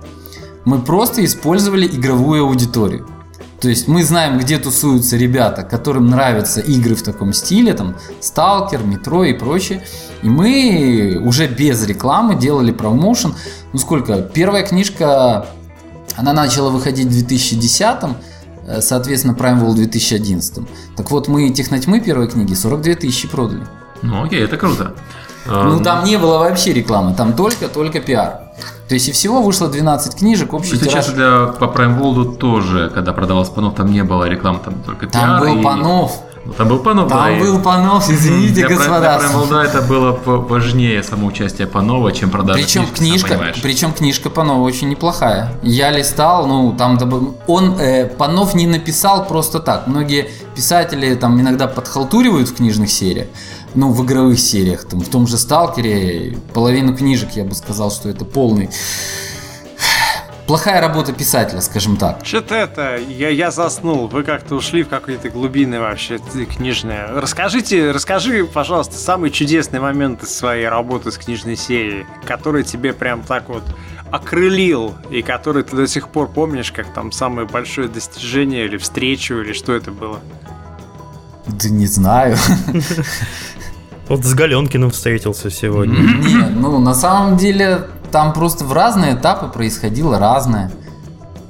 Мы просто использовали игровую аудиторию. То есть мы знаем, где тусуются ребята, которым нравятся игры в таком стиле, там Сталкер, Метро и прочее. И мы уже без рекламы делали промоушен. Ну сколько? Первая книжка, она начала выходить в 2010 э, соответственно, Prime World в 2011. Так вот, мы Технотьмы первой книги 42 тысячи продали. Ну окей, это круто. Ну там не было вообще рекламы, там только-только пиар. То есть и всего вышло 12 книжек, общий Сейчас тираж... для, по Prime World тоже, когда продавался Панов, там не было рекламы, там только Там был и... Панов. Ну, там был Панов, Там да, и- был Панов, извините, для, господа. Для Prime World это было важнее самоучастие Панова, чем продажа Причем книжки, книжка, причем книжка Панова очень неплохая. Я листал, ну там он э, Панов не написал просто так. Многие писатели там иногда подхалтуривают в книжных сериях, ну в игровых сериях, там в том же Сталкере половину книжек я бы сказал, что это полный плохая работа писателя, скажем так. Что-то это, я, я заснул, вы как-то ушли в какие-то глубины вообще книжные. Расскажите, расскажи, пожалуйста, самый чудесный момент из своей работы с книжной серией, который тебе прям так вот окрылил, и который ты до сих пор помнишь, как там самое большое достижение или встречу, или что это было? Да не знаю. Вот с Галенкиным встретился сегодня. Нет, ну на самом деле там просто в разные этапы происходило разное.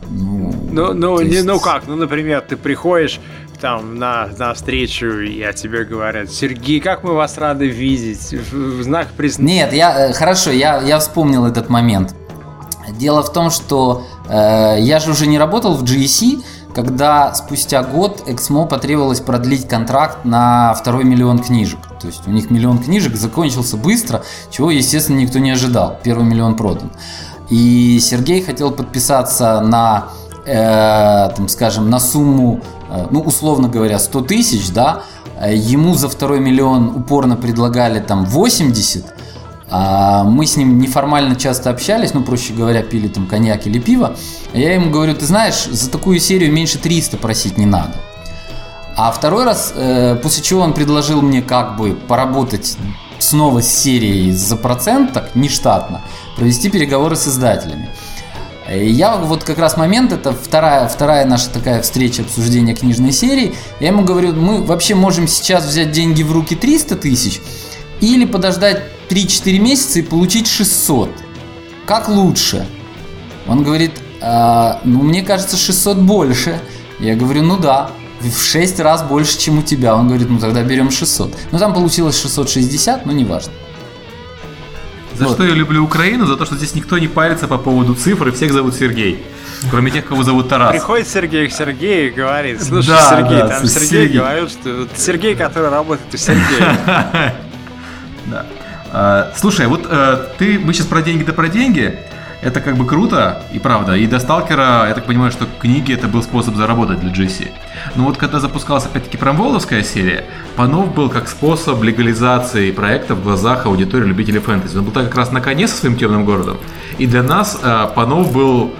Ну, Ну, ну, то не, есть- ну как, ну, например, ты приходишь там на, на встречу, и о тебе говорят, Сергей, как мы вас рады видеть, в, в знак признания. Нет, я э, хорошо, я, я вспомнил этот момент. Дело в том, что э, я же уже не работал в GSC, когда спустя год Эксмо потребовалось продлить контракт на второй миллион книжек. То есть у них миллион книжек закончился быстро, чего, естественно, никто не ожидал. Первый миллион продан. И Сергей хотел подписаться на, э, там, скажем, на сумму, э, ну, условно говоря, 100 тысяч, да, Э, ему за второй миллион упорно предлагали там 80, а мы с ним неформально часто общались, ну, проще говоря, пили там коньяк или пиво. А Я ему говорю, ты знаешь, за такую серию меньше 300 просить не надо. А второй раз, э, после чего он предложил мне как бы поработать снова с серией за процент, так, нештатно, провести переговоры с издателями. И я вот как раз момент, это вторая, вторая наша такая встреча обсуждения книжной серии. Я ему говорю, мы вообще можем сейчас взять деньги в руки 300 тысяч или подождать 3-4 месяца и получить 600. Как лучше? Он говорит, «А, ну мне кажется 600 больше. Я говорю, ну да, в 6 раз больше, чем у тебя. Он говорит, ну тогда берем 600. Ну там получилось 660, но неважно. За Вот. что я люблю Украину? За то, что здесь никто не парится по поводу цифр, и всех зовут Сергей. Кроме тех, кого зовут Тарас. Приходит Сергей к Сергею и говорит, слушай, Да, Сергей, да, там Сергей Сергей. говорит, что Сергей, который работает у Сергея. [LAUGHS] Да. А, Слушай, вот э, ты, мы сейчас про деньги да про деньги. Это как бы круто и правда. И до Сталкера, я так понимаю, что книги это был способ заработать для GC. Но вот когда запускалась опять-таки промволовская серия, Панов был как способ легализации проекта в глазах аудитории любителей фэнтези. Он был так как раз на коне со своим темным городом. И для нас э, Панов был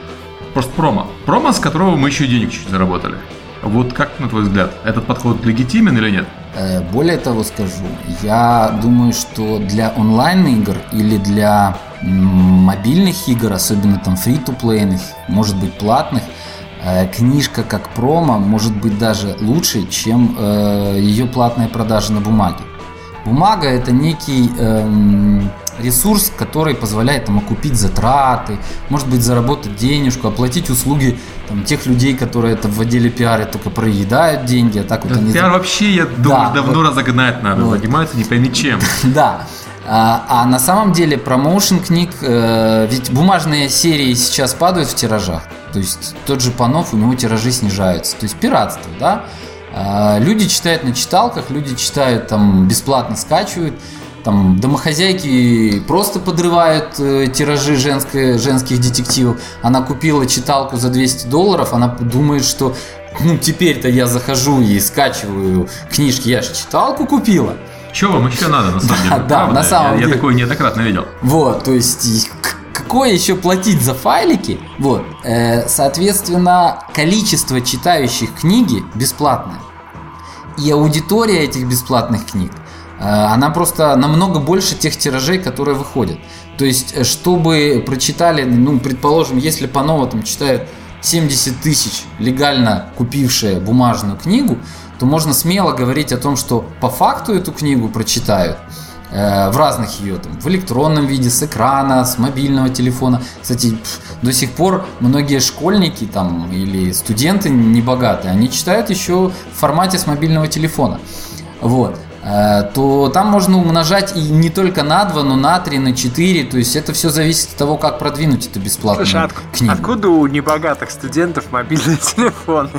просто промо. Промо, с которого мы еще и денег чуть заработали. Вот как, на твой взгляд, этот подход легитимен или нет? Э, Более того скажу, я думаю, что для онлайн-игр или для мобильных игр, особенно там фри-то-плейных, может быть платных, э, книжка как промо может быть даже лучше, чем э, ее платная продажа на бумаге. Бумага это некий эм, ресурс, который позволяет там окупить затраты, может быть заработать денежку, оплатить услуги там, тех людей, которые это в отделе пиара только проедают деньги, а так вот Да, они... Пиар вообще, я думаю, давно вот. разогнать надо. Вот. Занимаются не пойми чем. [LAUGHS] Да. А, а на самом деле промоушен книг, э, ведь бумажные серии сейчас падают в тиражах. То есть тот же Панов, у него тиражи снижаются. То есть пиратство, да. А, люди читают на читалках, люди читают там бесплатно скачивают. Там домохозяйки просто подрывают э, тиражи женской, женских детективов. Она купила читалку за 200 долларов, она думает, что ну теперь-то я захожу и скачиваю книжки, я же читалку купила. Че вам еще надо, на самом [LAUGHS] деле? Да, Правда? на самом я, деле. Я такое неоднократно видел. Вот, то есть какое еще платить за файлики? Вот, э, соответственно, количество читающих книги бесплатное. И аудитория этих бесплатных книг, она просто намного больше тех тиражей, которые выходят. То есть, э, чтобы прочитали, ну, предположим, если Панова там читает 70 тысяч легально купившие бумажную книгу, то можно смело говорить о том, что по факту эту книгу прочитают э, в разных ее там, в электронном виде, с экрана, с мобильного телефона. Кстати, до сих пор многие школьники там или студенты небогатые, они читают еще в формате с мобильного телефона. Вот Э, то там можно умножать и не только на 2, но на 3, на 4. То есть это все зависит от того, как продвинуть эту бесплатную Слушай, от- книгу. откуда у небогатых студентов мобильный [LAUGHS] телефон?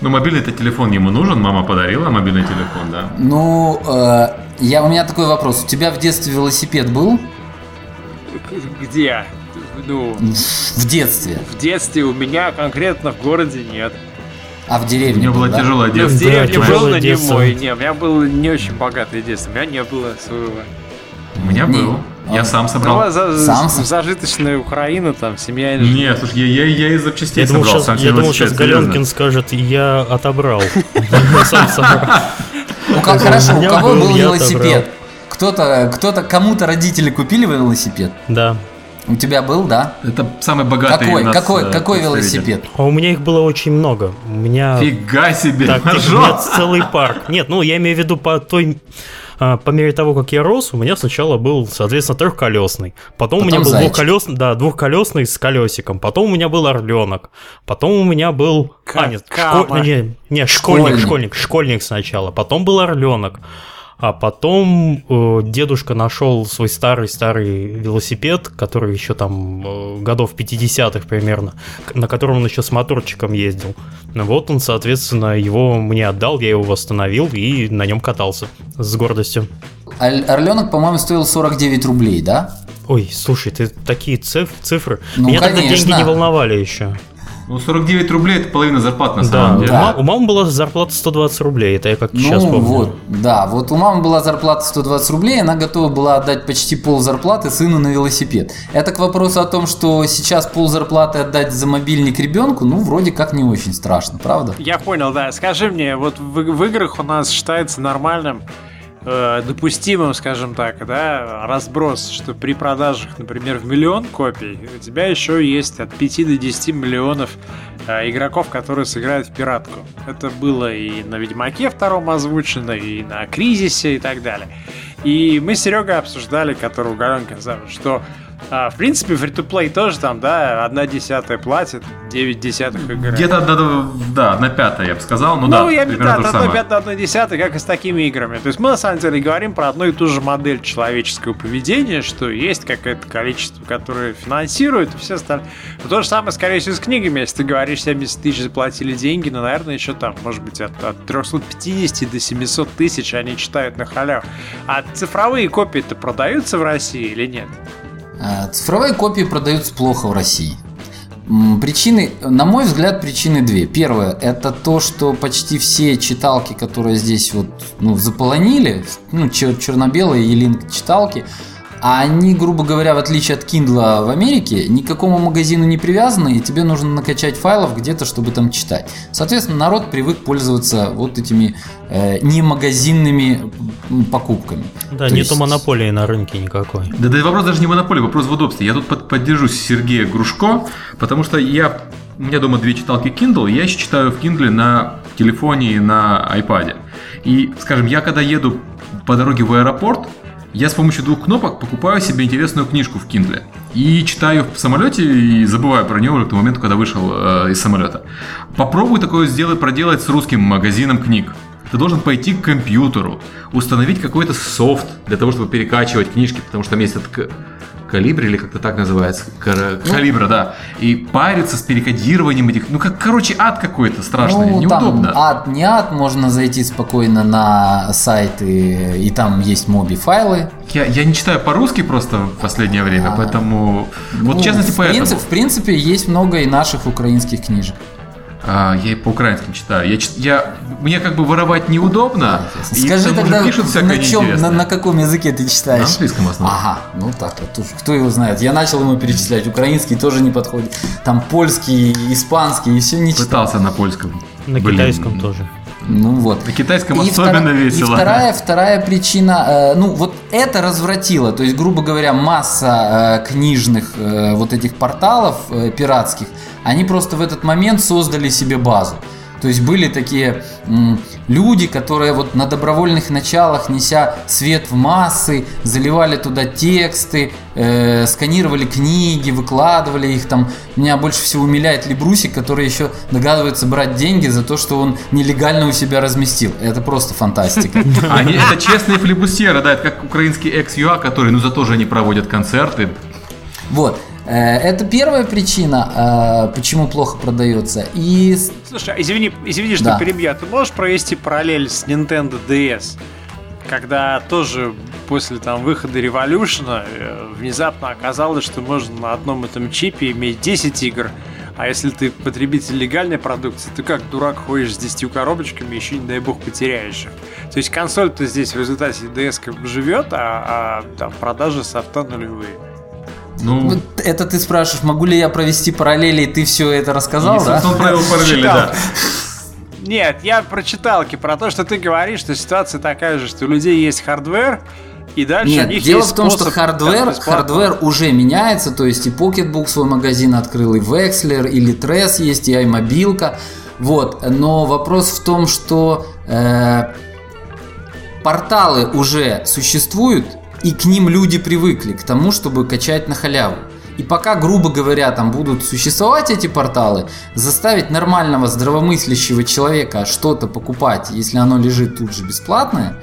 Ну, мобильный-то телефон ему нужен, мама подарила мобильный телефон, да. Ну, э, я, у меня такой вопрос. У тебя в детстве велосипед был? Где? Ну, В детстве. в детстве у меня конкретно в городе нет. А в У деревне него был, было да? тяжелое Ну, в детство. деревне тяжелое был, но не детство. мой. Не, у меня было не очень богатое детство. У меня не было своего. У меня Не. был. Я А. сам Ну, собрал. Сам за- сам? зажиточная Украина, там, семья... Нет, слушай, я, я, я из запчастей Я думал, собрал. сейчас, сам я думал, сейчас. Галенкин скажет, я отобрал. [LAUGHS] Сам собрал. У ко- хорошо, У у меня кого был, велосипед? Кто-то, кто-то, кому-то родители купили велосипед? Да. У тебя был, да? Это самый богатый Какой, у нас, какой, э, какой велосипед? А у меня их было очень много. У меня... Фига себе, Так, типа, мажор. у меня целый парк. Нет, ну я имею в виду по той... а, По мере того, как я рос, у меня сначала был, соответственно, трехколесный. Потом, у меня Потом был зайчик. двухколесный, да, двухколесный с колесиком. Потом у меня был орленок. Потом у меня был... А, нет, школь- не, не, Школьник. школьник, школьник сначала. Потом был орленок. А потом э, дедушка нашел свой старый-старый велосипед, который еще там э, годов 50-х примерно, на котором он еще с моторчиком ездил. Ну вот он, соответственно, его мне отдал, я его восстановил и на нем катался с гордостью. Ор- Орленок, по-моему, стоил 49 рублей, да? Ой, слушай, ты такие циф- цифры. Ну, Меня тогда конечно. деньги не волновали еще. Ну, 49 рублей это половина зарплаты на Да, самом деле. Да. у мамы была зарплата 120 рублей, это я как сейчас ну, помню. вот, да, вот у мамы была зарплата 120 рублей, она готова была отдать почти пол зарплаты сыну на велосипед. Это к вопросу о том, что сейчас пол зарплаты отдать за мобильник ребенку, ну, вроде как не очень страшно, правда? Я понял, да. Скажи мне, вот в, в играх у нас считается нормальным, э, допустимым, скажем так, да, разброс, что при продажах, например, в миллион копий, у тебя еще есть от 5 до 10 миллионов э, игроков, которые сыграют в пиратку. Это было и на Ведьмаке втором озвучено, и на Кризисе и так далее. И мы с Серегой обсуждали, Галенкин зовут, что а, в принципе, фри-то-плей тоже там, да, одна десятая платит, 9 десятых играет. Где-то одна, да, одна пятая, я бы сказал. Ну, Ну, да, я примерно да, одно самое. пятое, одно десятое, как и с такими играми. То есть мы на самом деле говорим про одну и ту же модель человеческого поведения, что есть какое-то количество, которое финансирует, и все остальное. Но то же самое, скорее всего, с книгами. Если ты говоришь, 70 тысяч заплатили деньги, ну, наверное, еще там, может быть, от, от 350 до 700 тысяч они читают на халяву. А цифровые копии-то продаются в России или нет? А, Цифровые копии продаются плохо в России. Причины, на мой взгляд, причины две. Первое, это то, что почти все читалки, которые здесь вот, ну, заполонили, ну, чер- черно-белые линк читалки, а они, грубо говоря, в отличие от Kindle в Америке, ни к какому магазину не привязаны, и тебе нужно накачать файлов где-то, чтобы там читать. Соответственно, народ привык пользоваться вот этими э, не магазинными покупками. Да, То нету есть- монополии на рынке никакой. Да, да вопрос даже не монополия, вопрос в удобстве. Я тут под- поддержу Сергея Грушко, потому что я у меня дома две читалки Kindle, я еще читаю в Kindle на телефоне и на iPad. И, скажем, я когда еду по дороге в аэропорт, я с помощью двух кнопок покупаю себе интересную книжку в Kindle. И читаю в самолете и забываю про нее уже к тому моменту, когда вышел э, из самолета. Попробуй такое сделать, проделать с русским магазином книг. Ты должен пойти к компьютеру, установить какой-то софт для того, чтобы перекачивать книжки, потому что там есть этот калибр или как-то так называется, ну, калибра, да, и париться с перекодированием этих, ну как, короче, ад какой-то страшный, ну, неудобно. Там ад, не ад, можно зайти спокойно на сайты, и там есть моби файлы. Я, я не читаю по-русски просто в последнее время, а, поэтому, ну, вот в частности в поэтому. Принцип, в принципе, есть много и наших украинских книжек. А, я по-украински читаю. Я, я, мне как бы воровать неудобно. Скажи и тогда, пишут на, чем, на, на каком языке ты читаешь? На английском основном. Ага, ну так вот. Кто его знает? Я начал ему перечислять. Украинский тоже не подходит. Там польский, испанский и все не читал. Пытался на польском. На Блин. китайском тоже. Ну вот. На китайском и особенно втора... весело. И вторая, вторая причина, э, ну вот это развратило. То есть, грубо говоря, масса э, книжных э, вот этих порталов э, пиратских – они просто в этот момент создали себе базу. То есть были такие люди, которые вот на добровольных началах, неся свет в массы, заливали туда тексты, э, сканировали книги, выкладывали их там. Меня больше всего умиляет Либрусик, который еще догадывается брать деньги за то, что он нелегально у себя разместил. Это просто фантастика. [LAUGHS] Они это честные флебусьеры, да, это как украинский экс-ЮА, который, ну зато же они проводят концерты. Вот. Э, это первая причина, э, почему плохо продается. И... Слушай, а извини, извини, что да. перебью. Ты можешь провести параллель с Nintendo DS? Когда тоже после там выхода Revolution э, внезапно оказалось, что можно на одном этом чипе иметь 10 игр, а если ты потребитель легальной продукции, ты как дурак ходишь с 10 коробочками, еще не дай бог потеряешь их. То есть консоль-то здесь в результате DS живет, а, а там продажи софта нулевые. Ну, вот это ты спрашиваешь, могу ли я провести параллели, и ты все это рассказал, и, да? Он провел параллели, да. Нет, я прочитал про то, что ты говоришь, что ситуация такая же, что у людей есть hardware, и дальше Нет, дело в том, что hardware, hardware уже меняется, то есть и Pocketbook свой магазин открыл, и Wexler, и Litres есть, и iMobile. Вот, но вопрос в том, что э, порталы уже существуют, и к ним люди привыкли, к тому, чтобы качать на халяву. И пока, грубо говоря, там будут существовать эти порталы, заставить нормального здравомыслящего человека что-то покупать, если оно лежит тут же бесплатное,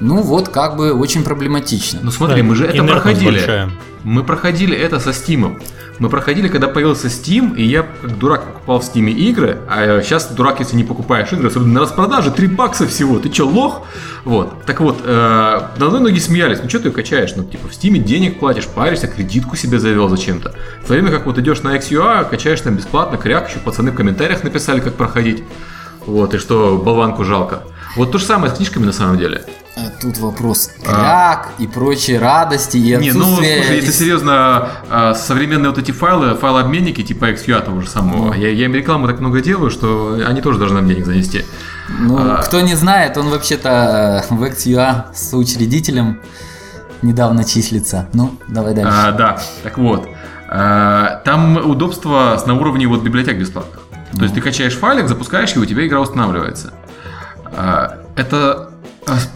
ну вот как бы очень проблематично. Ну смотри, мы же это проходили. Большая. Мы проходили это со Steam. Мы проходили, когда появился Steam, и я как дурак покупал в Steam игры, а сейчас дурак, если не покупаешь игры, особенно на распродаже, 3 бакса всего, ты чё, лох? Вот, так вот, э, на одной ноге смеялись, ну что ты качаешь, ну типа в Steam денег платишь, паришься, кредитку себе завел зачем-то. В то время как вот идешь на XUA, качаешь там бесплатно, кряк, еще пацаны в комментариях написали, как проходить. Вот, и что болванку жалко. Вот то же самое с книжками на самом деле. А тут вопрос кряк а... и прочие радости и отсутствие... Не, ну, слушай, если серьезно, а, современные вот эти файлы, файлообменники типа XQA того же самого, ну. я, я им рекламу так много делаю, что они тоже должны нам денег занести. Ну, а... кто не знает, он вообще-то в XQA с учредителем недавно числится. Ну, давай дальше. А, да, так вот. А, там удобство на уровне вот библиотек бесплатных. То ну. есть ты качаешь файлик, запускаешь его, у тебя игра устанавливается. А, это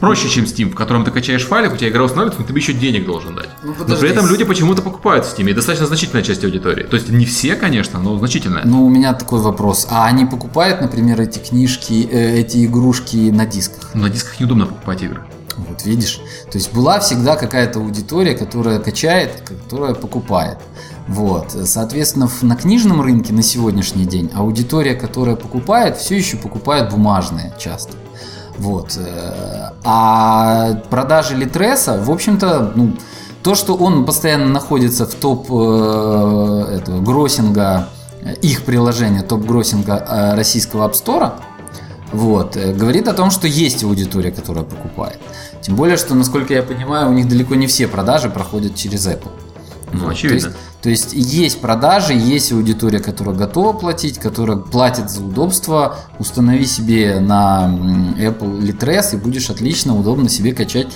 проще, чем Steam, в котором ты качаешь файлик, у тебя игра устанавливается, но ты еще денег должен дать. Ну, но при этом люди почему-то покупают в Steam, и достаточно значительная часть аудитории. То есть не все, конечно, но значительная. Ну, у меня такой вопрос. А они покупают, например, эти книжки, э, эти игрушки на дисках? На дисках неудобно покупать игры. Вот видишь. То есть была всегда какая-то аудитория, которая качает, которая покупает. Вот. Соответственно, на книжном рынке на сегодняшний день аудитория, которая покупает, все еще покупает бумажные часто. Вот. Э, а продажи Литреса, в общем-то, ну, то, что он постоянно находится в топ э, этого гроссинга, их приложения, топ-гроссинга э, российского App Store, вот, говорит о том, что есть аудитория, которая покупает. Тем более, что, насколько я понимаю, у них далеко не все продажи проходят через Apple. Ну, очевидно. То есть, то есть есть продажи, есть аудитория, которая готова платить, которая платит за удобство. Установи себе на Apple Litres и будешь отлично, удобно себе качать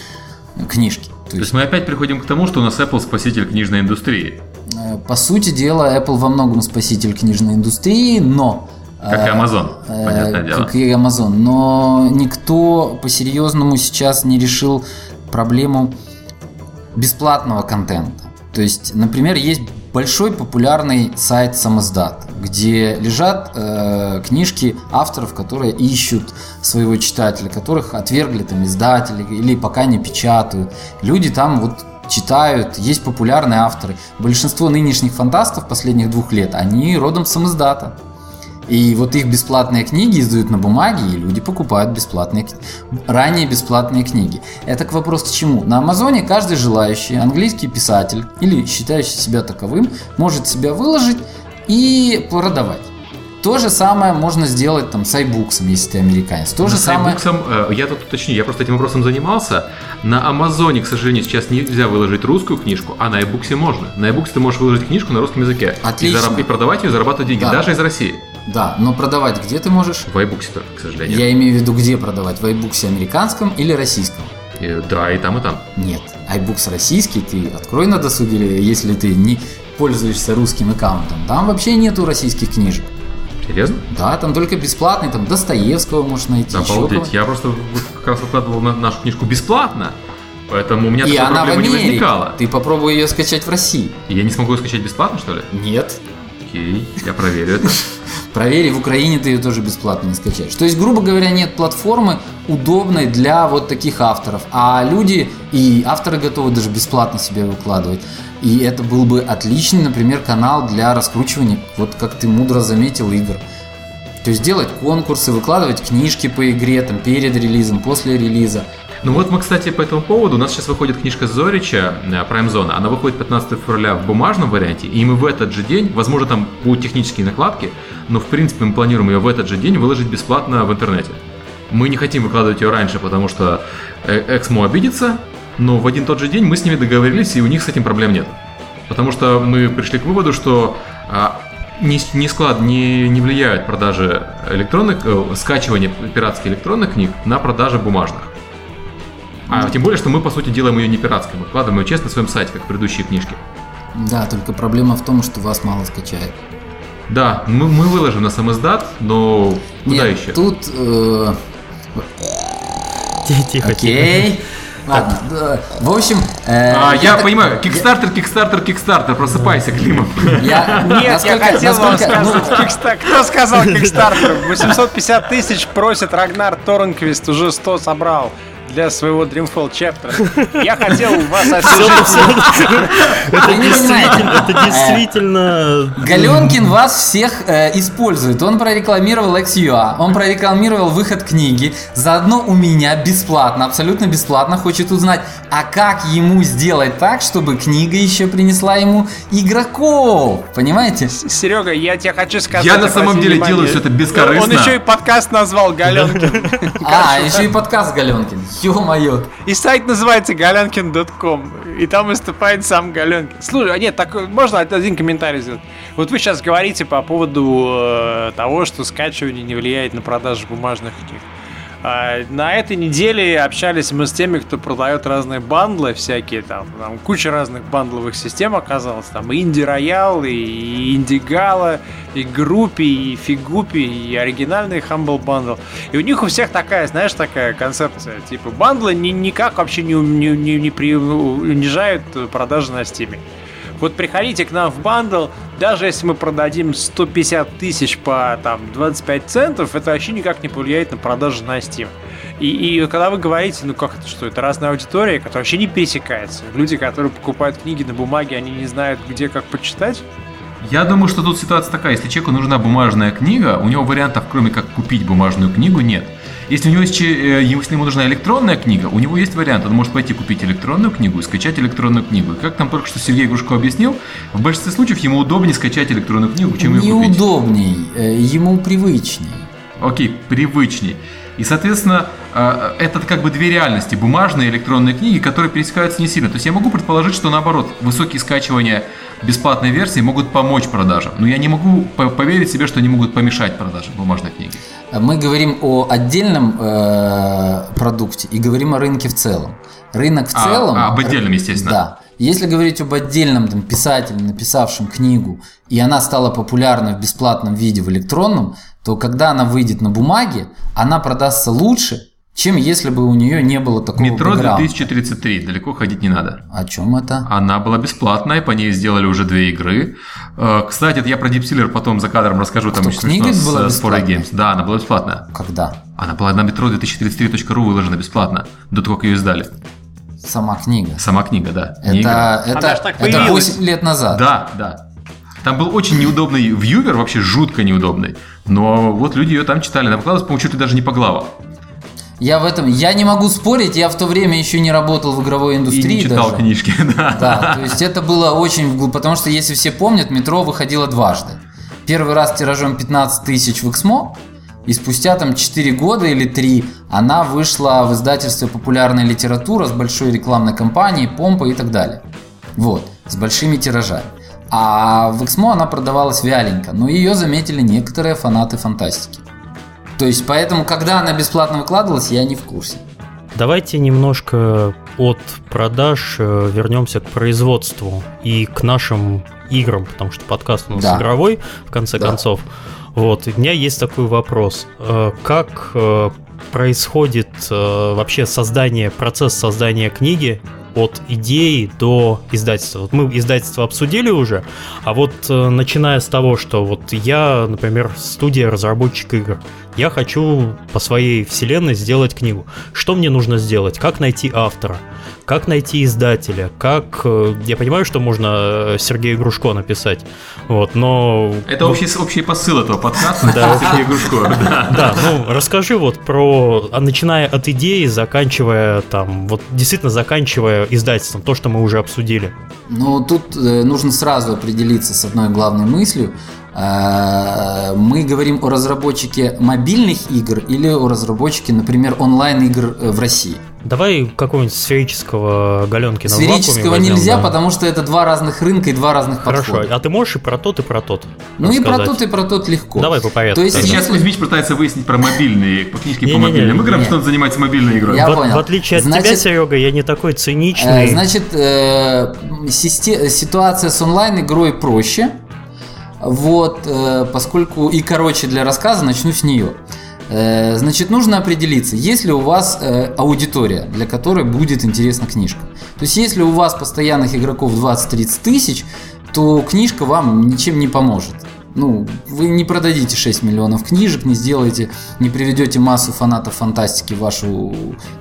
книжки. То есть... То есть мы опять приходим к тому, что у нас Apple спаситель книжной индустрии. э, по сути дела, Apple во многом спаситель книжной индустрии, но как и Amazon, э, понятное дело. Как и Amazon. Но никто по-серьезному сейчас не решил проблему бесплатного контента. То есть, например, есть большой популярный сайт Самоздат, где лежат э, книжки авторов, которые ищут своего читателя, которых отвергли там издатели или пока не печатают. Люди там вот читают, есть популярные авторы. Большинство нынешних фантастов последних двух лет, они родом с Самоздата. И вот их бесплатные книги издают на бумаге, и люди покупают бесплатные, ранее бесплатные книги. Это к вопросу к чему? На Амазоне каждый желающий, английский писатель или считающий себя таковым, может себя выложить и продавать. То же самое можно сделать там с iBooks, если ты американец. То Но же с самое... iBooks, э, я тут уточню, я просто этим вопросом занимался. На Амазоне, к сожалению, сейчас нельзя выложить русскую книжку, а на iBooks можно. На iBooks ты можешь выложить книжку на русском языке. Отлично. И, зараб- и продавать ее, зарабатывать деньги, Да. даже из России. Да, но продавать где ты можешь? В iBooks только, к сожалению. Я имею в виду, где продавать? В iBooks американском или российском? И- да, и там, и там. Нет, iBooks российский ты открой на досуге, если ты не пользуешься русским аккаунтом. Там вообще нету российских книжек. Серьезно? Да, там только бесплатный, там Достоевского можешь найти. Обалдеть. Я просто как раз выкладывал на нашу книжку бесплатно, поэтому у меня И такой она в проблемы не Америке. возникало. Ты попробуй ее скачать в России. И я не смогу ее скачать бесплатно, что ли? Нет. Окей, я проверю это. [LAUGHS] Проверь, в Украине ты ее тоже бесплатно не скачаешь. То есть, грубо говоря, нет платформы удобной для вот таких авторов. А люди и авторы готовы даже бесплатно себе выкладывать. И это был бы отличный, например, канал для раскручивания, вот как ты мудро заметил, игр. То есть делать конкурсы, выкладывать книжки по игре там, перед релизом, после релиза. Ну вот мы, кстати, по этому поводу, у нас сейчас выходит книжка Зорича, э, Prime Zone, она выходит 15 февраля в бумажном варианте, и мы в этот же день, возможно, там будут технические накладки, но в принципе мы планируем ее в этот же день выложить бесплатно в интернете. Мы не хотим выкладывать ее раньше, потому что э, Эксмо обидится, но в один тот же день мы с ними договорились, и у них с этим проблем нет. Потому что мы пришли к выводу, что а, не, не склад не, не влияют продажи электронных, э, скачивание пиратских электронных книг на продажи бумажных. А тем более, что мы, по сути, делаем ее не пиратской, мы вкладываем ее честно на своем сайте, как предыдущие книжки. Да, только проблема в том, что вас мало скачает. Да, мы, мы выложим на сам издат, но куда Нет, еще? тут... э, Тихо, тихо. Окей. Ладно, да. в общем... э, А, я так- понимаю, Кикстартер, Кикстартер, Кикстартер, просыпайся, Климов. Я, Нет, я насколько- хотел вам насколько- ну, сказать, Кикста- кто сказал [LAUGHS] Кикстартер? 850 тысяч просит Рагнар Торнквист, уже 100 собрал для своего Dreamfall Chapter. Я хотел вас освежить. Это действительно, это действительно... Галенкин вас всех э, использует. Он прорекламировал XUA, он прорекламировал выход книги. Заодно у меня бесплатно, абсолютно бесплатно хочет узнать, а как ему сделать так, чтобы книга еще принесла ему игроков. Понимаете? Серега, я тебе хочу сказать. Я на самом деле внимание. делаю всё это бескорыстно. Он еще и подкаст назвал Галенкин. А, еще и подкаст Галенкин. Ё-моё. И сайт называется galenkin.com. И там выступает сам Галенкин. Слушай, а нет, так можно один комментарий сделать? Вот вы сейчас говорите по поводу э, того, что скачивание не влияет на продажу бумажных книг. А, на этой неделе общались мы с теми, кто продает разные бандлы всякие, там, там куча разных бандловых систем оказалось, там и Indie Royale, и IndieGala, и Groupees, и Фигупи, и оригинальный Humble Bundle. И у них у всех такая, знаешь, такая концепция, типа бандлы ни, никак вообще не, не, не, не при- унижают продажи на Steam е. Вот приходите к нам в бандл, даже если мы продадим 150 тысяч по там 25 центов, это вообще никак не повлияет на продажи на Steam. И, и когда вы говорите, ну как это, что это разная аудитория, которая вообще не пересекается. Люди, которые покупают книги на бумаге, они не знают, где как почитать. Я думаю, что тут ситуация такая, если человеку нужна бумажная книга, у него вариантов, кроме как купить бумажную книгу, нет. Если у него есть, э, если ему нужна электронная книга, у него есть вариант. Он может пойти купить электронную книгу и скачать электронную книгу. И как там только что Сергей Грушко объяснил, в большинстве случаев ему удобнее скачать электронную книгу, чем ее купить. Неудобней, э, ему привычней. Окей, привычней. И, соответственно, э, это как бы две реальности. Бумажные и электронные книги, которые пересекаются не сильно. То есть я могу предположить, что наоборот, высокие скачивания бесплатной версии могут помочь продажам. Но я не могу по- поверить себе, что они могут помешать продаже бумажной книги. Мы говорим о отдельном э, продукте и говорим о рынке в целом. Рынок в А, целом... а, об отдельном, естественно. Да. если говорить об отдельном там, писателе, написавшем книгу, и она стала популярна в бесплатном виде в электронном, то когда она выйдет на бумаге, она продастся лучше, чем если бы у нее не было такого Метро бэкграунда. 2033, далеко ходить не надо. О чем это? Она была бесплатная, по ней сделали уже две игры. Э, Кстати, это я про Deep Silver потом за кадром расскажу, там Что, книга была с э, бесплатная? Games. Да, она была бесплатная. Когда? Она была на метро 2033.ru выложена бесплатно, до того, как ее издали. Сама книга. Сама книга, да. Это, это, так это появилась. 8 лет назад. Да, да. Там был очень неудобный вьювер, вообще жутко неудобный. Но вот люди ее там читали. Она выкладывалась, по-моему, чуть ли даже не по главам. Я в этом, я не могу спорить, я в то время еще не работал в игровой И индустрии не читал даже. книжки, [LAUGHS] да. Да, то есть это было очень, потому что если все помнят, метро выходило дважды. Первый раз тиражом 15 тысяч в Эксмо, и спустя там 4 года или 3 она вышла в издательстве «Популярная литература» с большой рекламной кампанией, помпой и так далее. Вот, с большими тиражами. А в Эксмо она продавалась вяленько, но ее заметили некоторые фанаты фантастики. То есть, поэтому, когда она бесплатно выкладывалась, я не в курсе. Давайте немножко от продаж э, вернемся к производству и к нашим играм, потому что подкаст у нас Да. игровой, в конце Да. концов. Вот, у меня есть такой вопрос. Э, Как э, происходит вообще создание, процесс создания книги от идеи до издательства? Вот мы издательство обсудили уже, а вот э, начиная с того, что вот я, например, студия разработчик игр, я хочу по своей вселенной сделать книгу. Что мне нужно сделать? Как найти автора? Как найти издателя? Как... э, Я понимаю, что можно э, Сергею Грушко написать, вот, но... Это ну, общий, общий посыл этого подкаста. Да. [LAUGHS] Сергей Грушко. да. Да, ну расскажи вот про, а начиная от идеи, заканчивая там, вот действительно заканчивая издательством, то, что мы уже обсудили. Ну, тут э, нужно сразу определиться с одной главной мыслью. Э, Мы говорим о разработчике мобильных игр или о разработчике, например, онлайн-игр э, в России. Давай какого-нибудь сферического Галенкина в Сферического возьмем, нельзя, да. потому что это два разных рынка и два разных Хорошо, подхода. а ты можешь и про тот, и про тот Ну и про тот, и про тот легко. Давай по порядку. То есть. Сейчас Кузьмич пытается выяснить про мобильные, по книжке по Не-не-не, мобильным играм, не. что он занимается мобильной игрой. Я в, понял. в отличие от тебя, Значит, Серега, я не такой Э, циничный. Значит, э, систе- ситуация с онлайн-игрой проще. Вот, э, поскольку и короче для рассказа, начну с нее. Э, Значит, нужно определиться, есть ли у вас э, аудитория, для которой будет интересна книжка. То есть, если у вас постоянных игроков 20-30 тысяч, то книжка вам ничем не поможет. Ну, вы не продадите 6 миллионов книжек, не сделаете, не приведете массу фанатов фантастики в вашу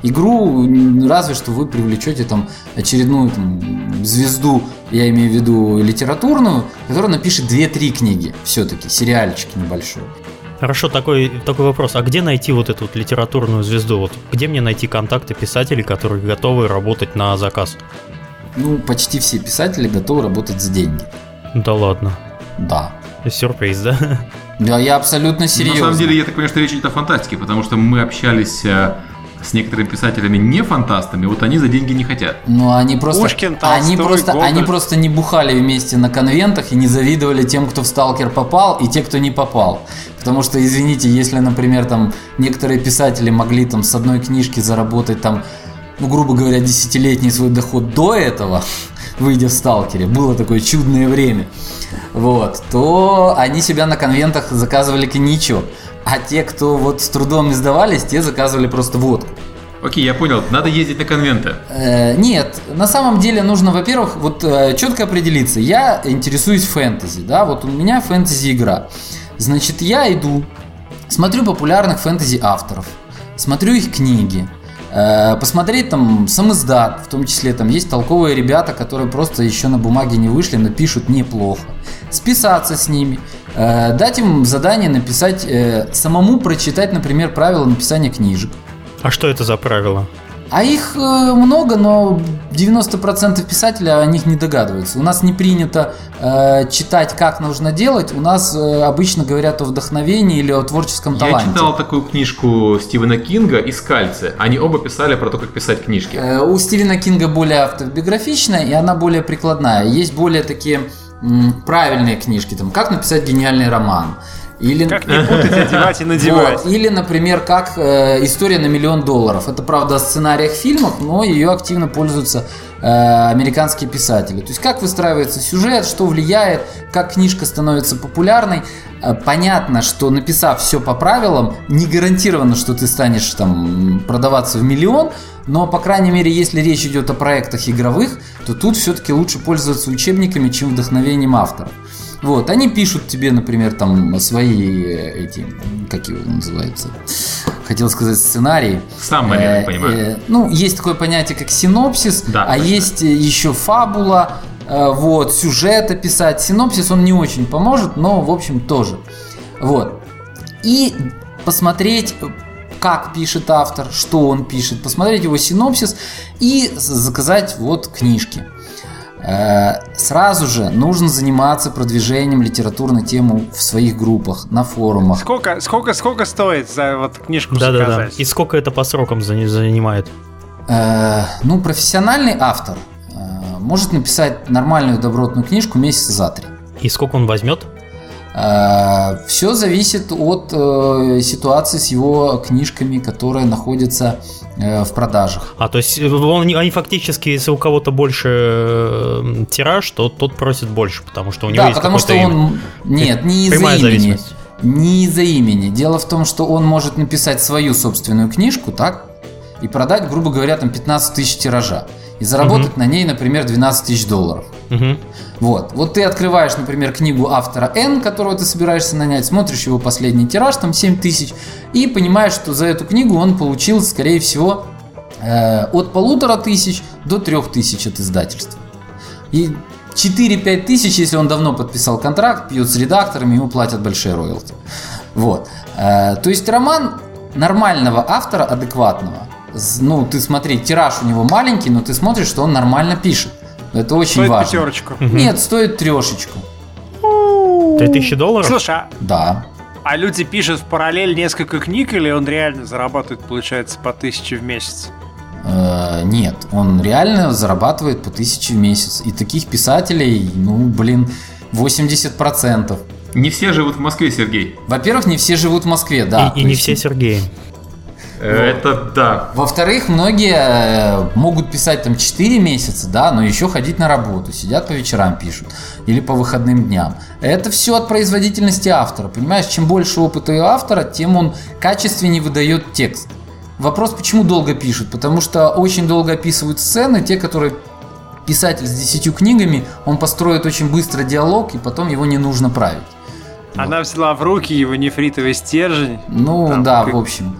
игру, разве что вы привлечете там очередную там, звезду, я имею в виду литературную, которая напишет 2-3 книги все-таки, сериальчик небольшой. Хорошо, такой, такой вопрос. А где найти вот эту вот литературную звезду? Вот где мне найти контакты писателей, которые готовы работать на заказ? Ну, почти все писатели готовы работать за деньги. Да ладно. Да. Сюрприз, да? Да, я абсолютно серьезно. На самом деле, я так понимаю, что речь идет о фантастике, потому что мы общались э, с некоторыми писателями не фантастами, вот они за деньги не хотят. Ну, они просто, Пушкин, они, Толстой, просто, Гоголь. они просто не бухали вместе на конвентах и не завидовали тем, кто в сталкер попал, и те, кто не попал. Потому что, извините, если, например, там некоторые писатели могли там с одной книжки заработать там, ну, грубо говоря, десятилетний свой доход до этого, выйдя в сталкере, было такое чудное время, вот, то они себя на конвентах заказывали коньячок. А те, кто вот с трудом не сдавались, те заказывали просто водку. Окей, я понял, надо ездить на конвенты. Э, Нет, на самом деле нужно, во-первых, вот э, четко определиться. Я интересуюсь фэнтези, да, вот у меня фэнтези игра. Значит, я иду, смотрю популярных фэнтези авторов, смотрю их книги, посмотреть там сам издат, в том числе там есть толковые ребята, которые просто еще на бумаге не вышли, но пишут неплохо. Списаться с ними, э, дать им задание написать, э, самому прочитать, например, правила написания книжек. А что это за правило? А их э, много, но 90% писателей о них не догадываются. У нас не принято э, читать, как нужно делать. У нас э, обычно говорят о вдохновении или о творческом Я таланте. читал такую книжку Стивена Кинга и Скальцы. Они оба писали про то, как писать книжки. Э, У Стивена Кинга более автобиографичная, и она более прикладная. Есть более такие правильные книжки, там, как написать гениальный роман, Или... Как не путать, одевать и [LAUGHS] надевать. Вот. Или, например, как э, «История на миллион долларов». Это, правда, о сценариях фильмов, но ее активно пользуются э, американские писатели. То есть, как выстраивается сюжет, что влияет, как книжка становится популярной. Э, понятно, что написав все по правилам, не гарантированно, что ты станешь там продаваться в миллион, но, по крайней мере, если речь идет о проектах игровых, то тут все-таки лучше пользоваться учебниками, чем вдохновением авторов. Вот, они пишут тебе, например, там свои э, эти, как его называется, хотел сказать сценарий. Сам, я понимаю. Э, ну, есть такое понятие, как синопсис, да, а точно. есть еще фабула, э, вот, сюжет описать. Синопсис он не очень поможет, но, в общем, тоже. Вот. И посмотреть, как пишет автор, что он пишет, посмотреть его синопсис и заказать вот книжки. Э, сразу же нужно заниматься продвижением литературной темы в своих группах, на форумах. Сколько, сколько, сколько стоит за вот книжку да, заказать? Да, да. И сколько это по срокам занимает? Э, ну, профессиональный автор э, может написать нормальную добротную книжку месяца за три. И сколько он возьмет? Все зависит от ситуации с его книжками, которые находятся в продажах. А, то есть э, он, они фактически, если у кого-то больше э, тираж, то тот просит больше, потому что у него да, есть потому что имя. он... Нет, не из-за имени. Не из-за имени. Дело в том, что он может написать свою собственную книжку, так? И продать, грубо говоря, там 15 тысяч тиража. И заработать угу. на ней, например, 12 тысяч долларов. Угу. Вот. Вот ты открываешь, например, книгу автора N, которого ты собираешься нанять, смотришь его последний тираж, там 7 тысяч, и понимаешь, что за эту книгу он получил, скорее всего, э, от полутора тысяч до трех тысяч от издательства. И 4-5 тысяч, если он давно подписал контракт, пьет с редакторами, ему платят большие роялти. Вот. Э, то есть роман нормального автора, адекватного, ну, ты смотри, тираж у него маленький, но ты смотришь, что он нормально пишет. Это очень стоит важно. пятерочку. Нет, стоит трешечку. Три тысячи долларов? Слушай, а... Да. А люди пишут в параллель несколько книг, или он реально зарабатывает, получается, по тысяче в месяц? Э, нет, он реально зарабатывает по тысяче в месяц. И таких писателей, ну, блин, 80%. Не все живут в Москве, Сергей. Во-первых, не все живут в Москве, да. И, и не все Сергеи. Это да. Во-вторых, многие э, могут писать там 4 месяца, да, но еще ходить на работу, сидят по вечерам пишут или по выходным дням. Это все от производительности автора. Понимаешь, чем больше опыта у автора, тем он качественнее выдает текст. Вопрос, почему долго пишут? Потому что очень долго описывают сцены, те, которые писатель с десятью книгами, он построит очень быстро диалог, и потом его не нужно править. Она вот. взяла в руки его нефритовый стержень. Ну там, да, как... в общем.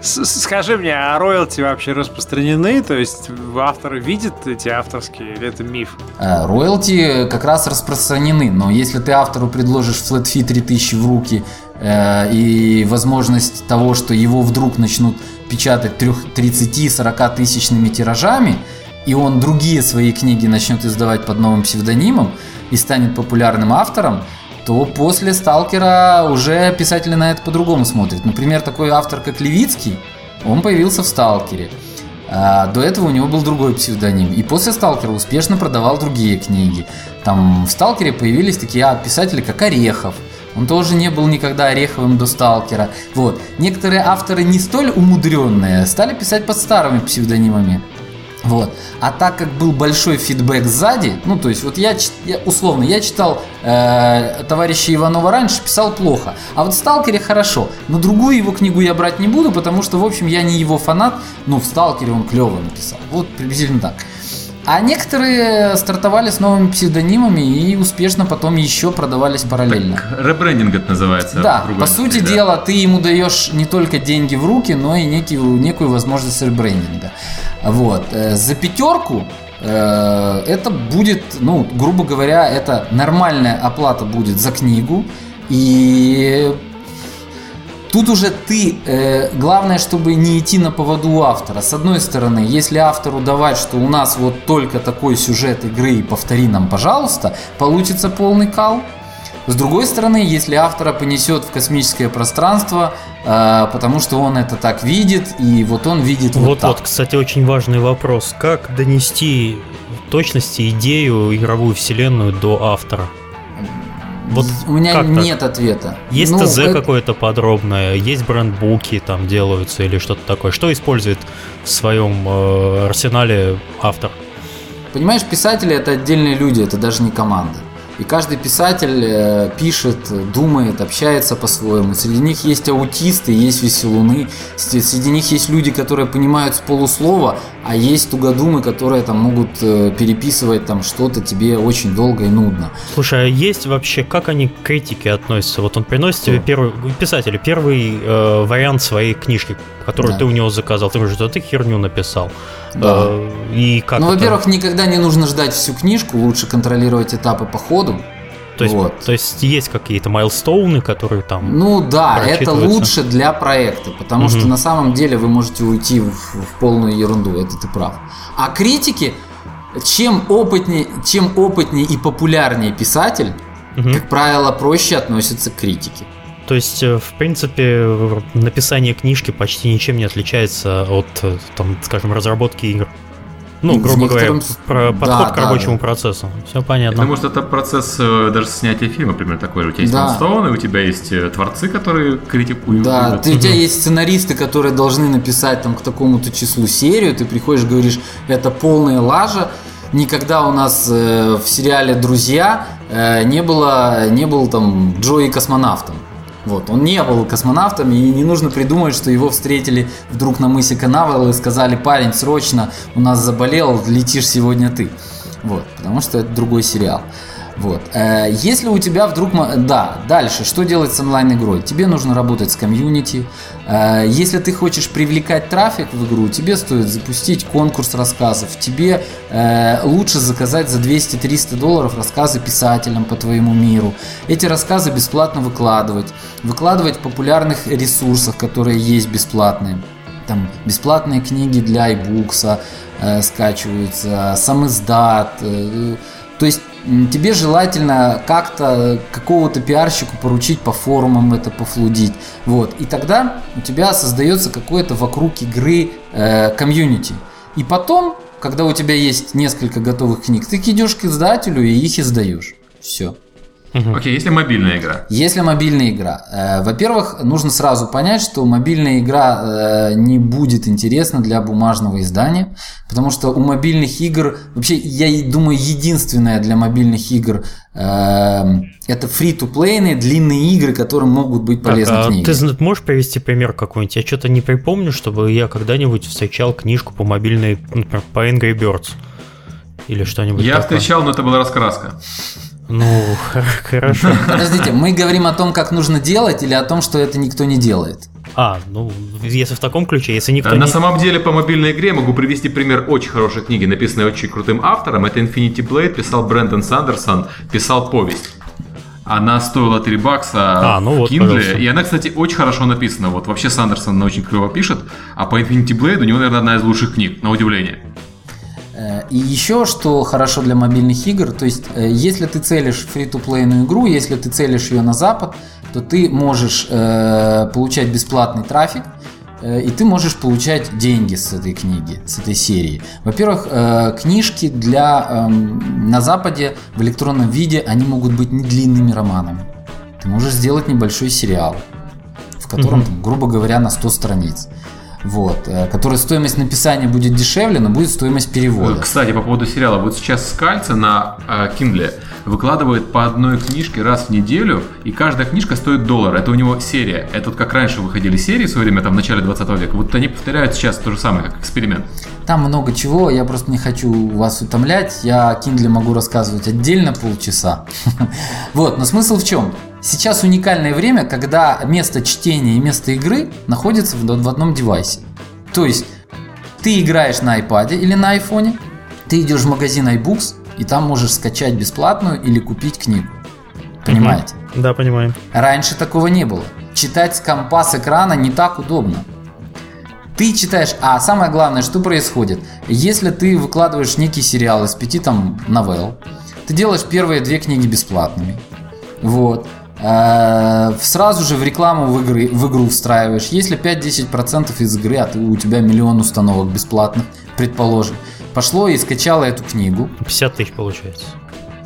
Скажи мне, а роялти вообще распространены? То есть авторы видят эти авторские или это миф? Э, роялти как раз распространены, но если ты автору предложишь fee 3000 в руки э, и возможность того, что его вдруг начнут печатать 30-40 тысячными тиражами, и он другие свои книги начнет издавать под новым псевдонимом и станет популярным автором, то после «Сталкера» уже писатели на это по-другому смотрят. Например, такой автор, как Левицкий, он появился в «Сталкере». А до этого у него был другой псевдоним. И после «Сталкера» успешно продавал другие книги. Там в «Сталкере» появились такие писатели, как Орехов. Он тоже не был никогда Ореховым до «Сталкера». Вот. Некоторые авторы не столь умудренные стали писать под старыми псевдонимами. Вот. А так как был большой фидбэк сзади, ну то есть вот я, я условно, я читал э, товарища Иванова раньше, писал плохо, а вот в Сталкере хорошо, но другую его книгу я брать не буду, потому что, в общем, я не его фанат, но в Сталкере он клево написал. Вот приблизительно так. А некоторые стартовали с новыми псевдонимами и успешно потом еще продавались параллельно. Так, ребрендинг это называется. Да, по сути да. дела, ты ему даешь не только деньги в руки, но и некую, некую возможность ребрендинга. Вот. Э, за пятерку э, это будет, ну, грубо говоря, это нормальная оплата будет за книгу. И Тут уже ты, э, главное, чтобы не идти на поводу автора. С одной стороны, если автору давать, что у нас вот только такой сюжет игры и повтори нам, пожалуйста, получится полный кал. С другой стороны, если автора понесет в космическое пространство, э, потому что он это так видит, и вот он видит вот, вот так. Вот, кстати, очень важный вопрос. Как донести в точности идею игровую вселенную до автора? Вот У меня как так? нет ответа. Есть Ну, ТЗ это- какое-то подробное, есть брендбуки там делаются или что-то такое. Что использует в своем э, арсенале автор? Понимаешь, писатели это отдельные люди, это даже не команда. И каждый писатель э, пишет, думает, общается по-своему. Среди них есть аутисты, есть веселуны. Среди них есть люди, которые понимают с полуслова, а есть тугодумы, которые там могут э, переписывать там что-то тебе очень долго и нудно. Слушай, а есть вообще, как они к критике относятся? Вот он приносит тебе первый, писатель, первый э, вариант своей книжки, которую Да. ты у него заказал. Ты говоришь, да ты херню написал. Да. Э, и как Ну, это? во-первых, никогда не нужно ждать всю книжку, лучше контролировать этапы по ходу. то есть, вот. то есть есть какие-то майлстоуны, которые там... Ну да, это лучше для проекта, потому Мгм. что на самом деле вы можете уйти в, в полную ерунду, это ты прав. А критики, чем опытнее, чем опытнее и популярнее писатель, Мгм. как правило, проще относятся к критике. То есть, э, в принципе, написание книжки почти ничем не отличается от, э, там, скажем, разработки игр. Ну, грубо говоря, некотором с- про да, подход к да, рабочему да. процессу. Все понятно. думаю, что это процесс э, даже снятия фильма, примерно такой же. У тебя есть Да. Майлстоуны, у тебя есть творцы, которые критикуют. Да, ты, у тебя есть сценаристы, которые должны написать там к такому-то числу серию, ты приходишь, говоришь, это полная лажа. Никогда у нас э, в сериале «Друзья» э, не было, не был там Джои космонавтом. Вот, он не был космонавтом, и не нужно придумать, что его встретили вдруг на мысе Канавел и сказали, парень, срочно, у нас заболел, летишь сегодня ты. Вот, потому что это другой сериал. Вот. Э, Если у тебя вдруг... Да, дальше, что делать с онлайн-игрой? Тебе нужно работать с комьюнити. Э, Если ты хочешь привлекать трафик в игру, тебе стоит запустить конкурс рассказов. Тебе э, лучше заказать за 200-300 долларов рассказы писателям по твоему миру. Эти рассказы бесплатно выкладывать. Выкладывать в популярных ресурсах, которые есть бесплатные там бесплатные книги для iBooks э, скачиваются, сам издат. то есть тебе желательно как-то какого-то пиарщику поручить по форумам это пофлудить. Вот. И тогда у тебя создается какое-то вокруг игры э, комьюнити. И потом, когда у тебя есть несколько готовых книг, ты идешь к издателю и их издаешь. Все. Мгм. Окей, если мобильная игра. Если мобильная игра, э, во-первых, нужно сразу понять, что мобильная игра э, не будет интересна для бумажного издания, потому что у мобильных игр, вообще, я думаю, единственное для мобильных игр э, это фри-то-плейные длинные игры, которые могут быть Так, полезны а книги. ты можешь привести пример какой-нибудь? Я что-то не припомню, чтобы я когда-нибудь встречал книжку по мобильной, например, по Angry Birds. Или что-нибудь Я такое. встречал, но это была раскраска. Ну, хорошо. [LAUGHS] Подождите, мы говорим о том, как нужно делать, или о том, что это никто не делает? А, ну, если в таком ключе, если никто Э, На не... самом деле, по мобильной игре могу привести пример очень хорошей книги, написанной очень крутым автором. Это Infinity Blade, писал Брэндон Сандерсон, писал повесть. Она стоила 3 бакса А, ну в вот, Kindle, пожалуйста. и она, кстати, очень хорошо написана. Вот вообще Сандерсон она очень клево пишет, а по Infinity Blade у него, наверное, одна из лучших книг, на удивление. Э, И еще что хорошо для мобильных игр, то есть э, если ты целишь фри-то-плейную игру, если ты целишь ее на запад, то ты можешь э, получать бесплатный трафик, э, и ты можешь получать деньги с этой книги, с этой серии. Во-первых, э, книжки для эм, на Западе в электронном виде они могут быть не длинными романами. Ты можешь сделать небольшой сериал, в котором, Мгм. там, грубо говоря, на 100 страниц. Вот, э, который стоимость написания будет дешевле, но будет стоимость перевода. Кстати, по поводу сериала. Вот сейчас Скальца на э, Kindle выкладывает по одной книжке раз в неделю, и каждая книжка стоит доллар. Это у него серия. Это вот как раньше выходили серии в свое время, там в начале 20 века. Вот они повторяют сейчас то же самое, как эксперимент. Там много чего, я просто не хочу вас утомлять. Я о Kindle могу рассказывать отдельно полчаса. [LAUGHS] Вот, но смысл в чем? Сейчас уникальное время, когда место чтения и место игры находятся в в одном девайсе. То есть ты играешь на iPad или на iPhone, ты идешь в магазин iBooks, и там можешь скачать бесплатную или купить книгу. Понимаете? Да, понимаю. Раньше такого не было. Читать с компа с экрана не так удобно. Ты читаешь, а самое главное, что происходит? Если ты выкладываешь некий сериал из пяти там новелл, ты делаешь первые две книги бесплатными. Вот. Э, Сразу же в рекламу в, игры, в игру встраиваешь. Если 5-10% из игры, а ты, у тебя миллион установок бесплатных, предположим, пошло и скачало эту книгу, 50 тысяч получается.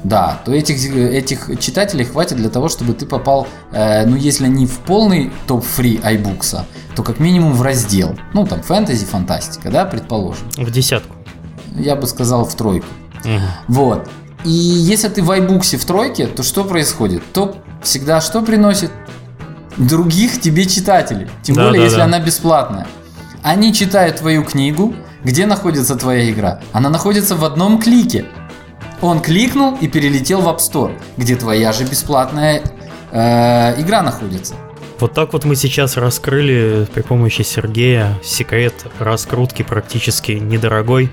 да, то этих, этих читателей хватит для того, чтобы ты попал, э, ну, если не в полный топ-фри iBooks, то как минимум в раздел. Ну, там, фэнтези, фантастика, да, предположим. В десятку. Я бы сказал в тройку. Мгм. Вот. И если ты в iBooks в тройке, то что происходит? То всегда что приносит? Других тебе читателей. Тем Да, более, да, если да. она бесплатная. Они читают твою книгу. Где находится твоя игра? Она находится в одном клике. Он кликнул и перелетел в App Store, где твоя же бесплатная э, игра находится. Вот так вот мы сейчас раскрыли при помощи Сергея секрет раскрутки практически недорогой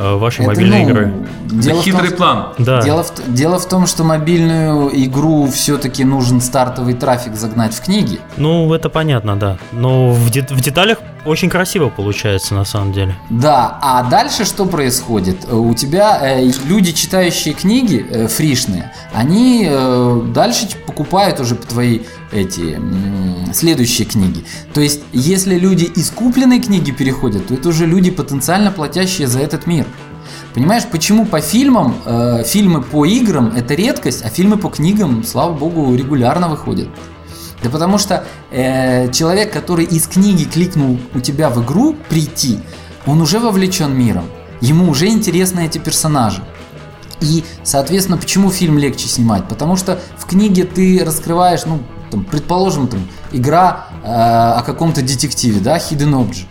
вашей Это, мобильной ну, игры. Это Дело в том, хитрый что- план. Да. Дело в, дело в том, что мобильную игру все-таки нужен стартовый трафик загнать в книги. Ну, это понятно, да. Но в, де- в деталях очень красиво получается на самом деле. Да, а дальше что происходит? Э, У тебя э, люди, читающие книги э, фришные, они э, дальше покупают уже твои эти м, следующие книги. То есть, если люди из купленной книги переходят, то это уже люди, потенциально платящие за этот мир. Понимаешь, почему по фильмам, э, фильмы по играм это редкость, а фильмы по книгам, слава богу, регулярно выходят? Да потому что э, человек, который из книги кликнул у тебя в игру прийти, он уже вовлечен миром. Ему уже интересны эти персонажи. И, соответственно, почему фильм легче снимать? Потому что в книге ты раскрываешь, ну, там, предположим, там, игра э, о каком-то детективе, да, Hidden Object.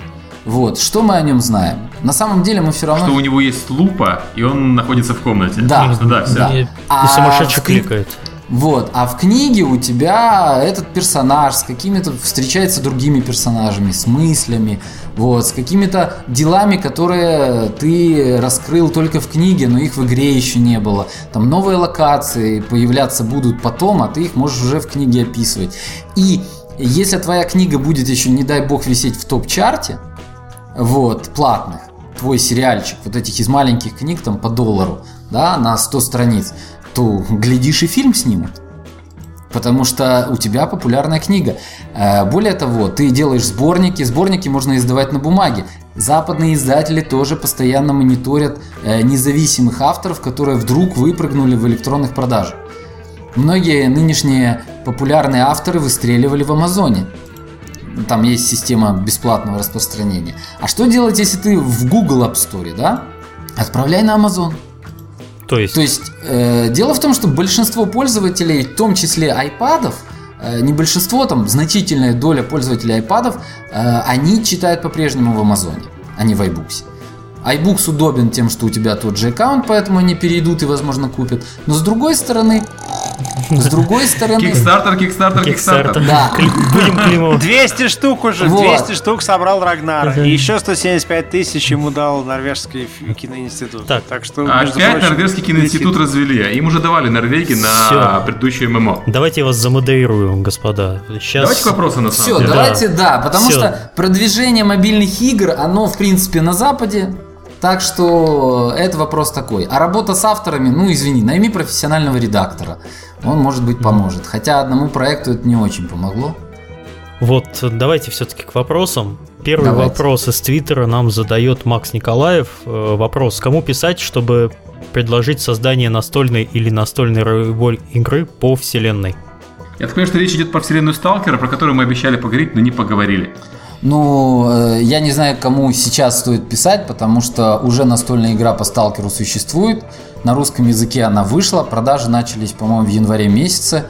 Вот, что мы о нем знаем? На самом деле мы все равно... Что у него есть лупа, и он находится в комнате. Да. да, все. Да. И, и А сумасшедший в кликает. Вот, а в книге у тебя этот персонаж с какими-то встречается другими персонажами, с мыслями, вот, с какими-то делами, которые ты раскрыл только в книге, но их в игре еще не было. Там новые локации появляться будут потом, а ты их можешь уже в книге описывать. И если твоя книга будет еще, не дай бог, висеть в топ-чарте, вот, платных, твой сериальчик, вот этих из маленьких книг там по доллару, да, на 100 страниц, то глядишь и фильм снимут. Потому что у тебя популярная книга. Э, Более того, ты делаешь сборники, сборники можно издавать на бумаге. Западные издатели тоже постоянно мониторят э, независимых авторов, которые вдруг выпрыгнули в электронных продажах. Многие нынешние популярные авторы выстреливали в Амазоне. Там есть система бесплатного распространения. А что делать, если ты в Google App Store, да? Отправляй на Amazon. То есть, То есть э, дело в том, что большинство пользователей, в том числе айпадов, э, не большинство, там значительная доля пользователей айпадов, э, они читают по-прежнему в Амазоне, а не в iBooks. iBooks удобен тем, что у тебя тот же аккаунт, поэтому они перейдут и, возможно, купят. Но с другой стороны, с другой стороны, Кикстартер, кикстартер, кикстартер. да, [LAUGHS] будем клеймо. 200 штук уже, Вот. 200 штук собрал Рагнар. И еще 175 тысяч ему дал норвежский киноинститут. Так. так что, А Опять прочим, норвежский киноинститут развели. Им уже давали Норвегии на предыдущее ММО. Давайте я вас замодерирую, господа. Сейчас... Давайте к вопросу на самом Все, деле. давайте, да, потому что продвижение мобильных игр, оно, в принципе, на Западе. Так что это вопрос такой. А работа с авторами, ну извини, найми профессионального редактора. Он, может быть, поможет. Хотя одному проекту это не очень помогло. Вот, давайте все-таки к вопросам. Первый Давайте. вопрос из Твиттера нам задает Макс Николаев. Э, Вопрос, кому писать, чтобы предложить создание настольной или настольной ролевой игры по вселенной? Я так понимаю, что речь идет про вселенную Сталкера, про которую мы обещали поговорить, но не поговорили. Ну, э, я не знаю, кому сейчас стоит писать, потому что уже настольная игра по сталкеру существует. На русском языке она вышла, продажи начались, по-моему, в январе месяце.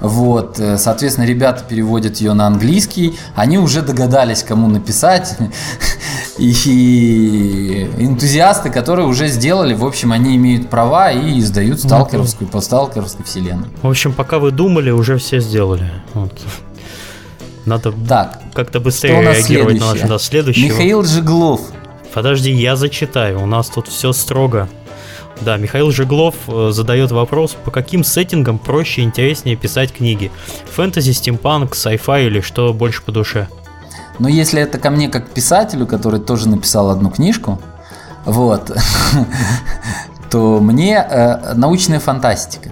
Вот, э, соответственно, ребята переводят ее на английский. Они уже догадались, кому написать. [LAUGHS] И энтузиасты, которые уже сделали, в общем, они имеют права и издают сталкеровскую по сталкеровской вселенной. В общем, пока вы думали, уже все сделали. Вот. Надо Так, как-то быстрее реагировать на наш да, следующий. Михаил Жиглов. Подожди, я зачитаю. У нас тут все строго. Да, Михаил Жеглов э, задает вопрос, по каким сеттингам проще и интереснее писать книги? Фэнтези, стимпанк, sci-fi или что больше по душе? Но если это ко мне как писателю, который тоже написал одну книжку, вот, [LAUGHS] то мне э, научная фантастика.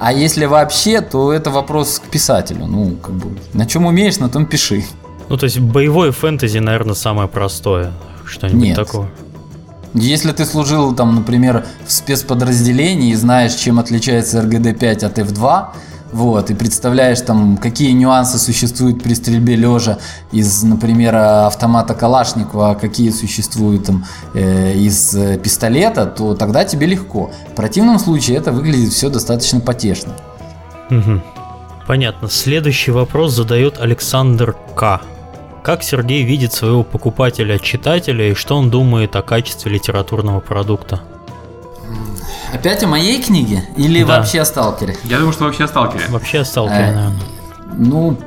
А если вообще, то это вопрос к писателю. Ну, как бы, на чем умеешь, на том пиши. Ну, то есть боевое фэнтези, наверное, самое простое. Что-нибудь Нет. такое. Если ты служил там, например, в спецподразделении и знаешь, чем отличается РГД-5 от F2, вот, и представляешь там, какие нюансы существуют при стрельбе лежа из, например, автомата Калашникова, а какие существуют там э, из э, пистолета, то тогда тебе легко. В противном случае это выглядит все достаточно потешно. Угу. Понятно. Следующий вопрос задает Александр К. Как Сергей видит своего покупателя-читателя и что он думает о качестве литературного продукта? Опять о моей книге или Да. вообще о сталкере? Я думаю, что вообще о сталкере. Вообще сталкер, Э, наверное. Ну,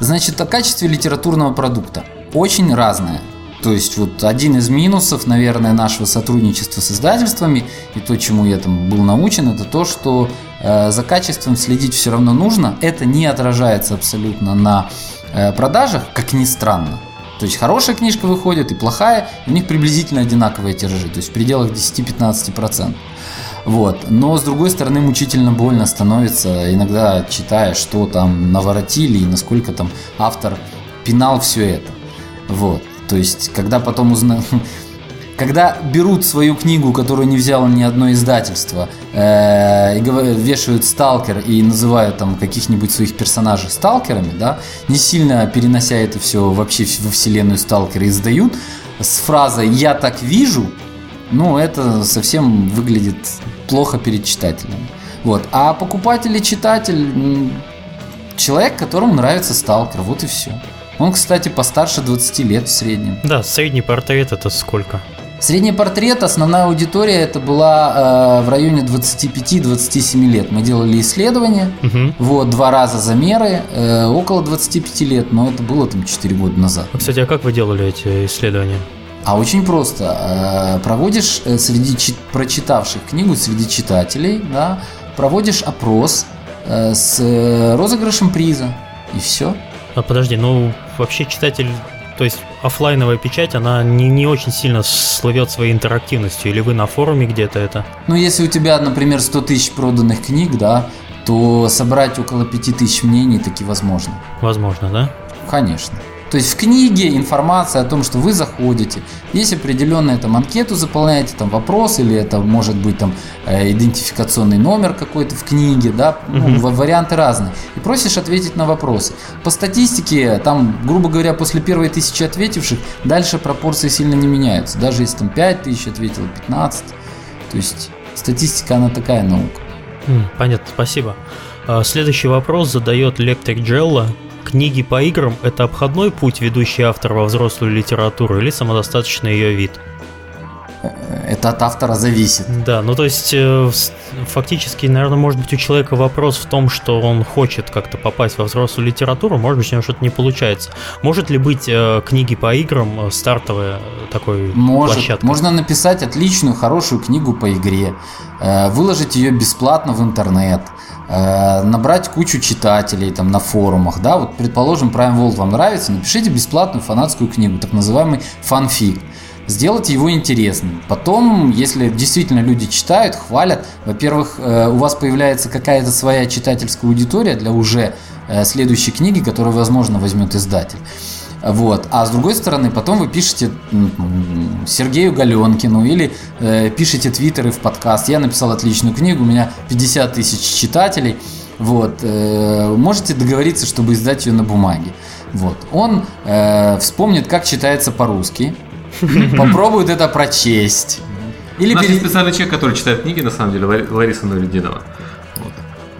значит, о качестве литературного продукта. Очень разное. То есть вот один из минусов, наверное, нашего сотрудничества с издательствами и то, чему я там был научен, это то, что э, за качеством следить все равно нужно. Это не отражается абсолютно на э, продажах, как ни странно. То есть хорошая книжка выходит и плохая, у них приблизительно одинаковые тиражи, то есть в пределах 10-15%. Вот. Но с другой стороны, мучительно больно становится, иногда читая, что там наворотили и насколько там автор пинал все это. Вот. То есть, когда потом узна... [LAUGHS] Когда берут свою книгу, которую не взяло ни одно издательство, э, и вешают сталкер и называют там каких-нибудь своих персонажей сталкерами, да, не сильно перенося это все вообще во вселенную сталкера, издают с фразой «я так вижу», ну, это совсем выглядит плохо перед читателем. Вот. А покупатель и читатель человек, которому нравится сталкер, вот и все. Он, кстати, постарше 20 лет в среднем. Да, средний портрет это сколько? Средний портрет, основная аудитория это была э, в районе 25-27 лет. Мы делали исследования, Угу. вот, два раза замеры, э, около 25 лет, но это было там 4 года назад. Кстати, а как вы делали эти исследования? А очень просто. Э, Проводишь э, среди чи- прочитавших книгу, среди читателей, да, проводишь опрос э, с розыгрышем приза. И все. А, подожди, ну вообще читатель, то есть оффлайновая печать, она не, не очень сильно слывет своей интерактивностью. Или вы на форуме где-то это? Ну, если у тебя, например, 100 тысяч проданных книг, да, то собрать около 5 тысяч мнений таки возможно. Возможно, да? Конечно. То есть в книге информация о том, что вы заходите, есть определенная там анкету заполняете, там вопрос, или это может быть там э, идентификационный номер какой-то в книге, да, ну, ва- варианты разные. И просишь ответить на вопросы. По статистике, там, грубо говоря, после первой тысячи ответивших, дальше пропорции сильно не меняются. Даже если там 5 тысяч ответило, 15. То есть статистика, она такая наука. Понятно, спасибо. А, Следующий вопрос задает Лектрик Джелла. Книги по играм – это обходной путь, ведущий автор во взрослую литературу, или самодостаточный ее вид? Это от автора зависит. Да, ну то есть э, фактически, наверное, может быть у человека вопрос в том, что он хочет как-то попасть во взрослую литературу, может быть у него что-то не получается. Может ли быть э, книги по играм э, стартовая такой Может, площадкой? можно написать отличную, хорошую книгу по игре, выложить ее бесплатно в интернет, набрать кучу читателей там на форумах, да, вот предположим, Prime World вам нравится, напишите бесплатную фанатскую книгу, так называемый фанфик. Сделать его интересным. Потом, если действительно люди читают, хвалят, во-первых, э, у вас появляется какая-то своя читательская аудитория для уже э, следующей книги, которую, возможно, возьмет издатель. Вот. А с другой стороны, потом вы пишете Сергею Галенкину или э, пишете твиттеры в подкаст. Я написал отличную книгу, у меня 50 тысяч читателей. Вот. э, можете договориться, чтобы издать ее на бумаге. Вот. Он э, вспомнит, как читается по-русски, [LAUGHS] попробует это прочесть. Или У нас пере- есть специальный человек, который читает книги, на самом деле, Лари- Лариса Новидинова.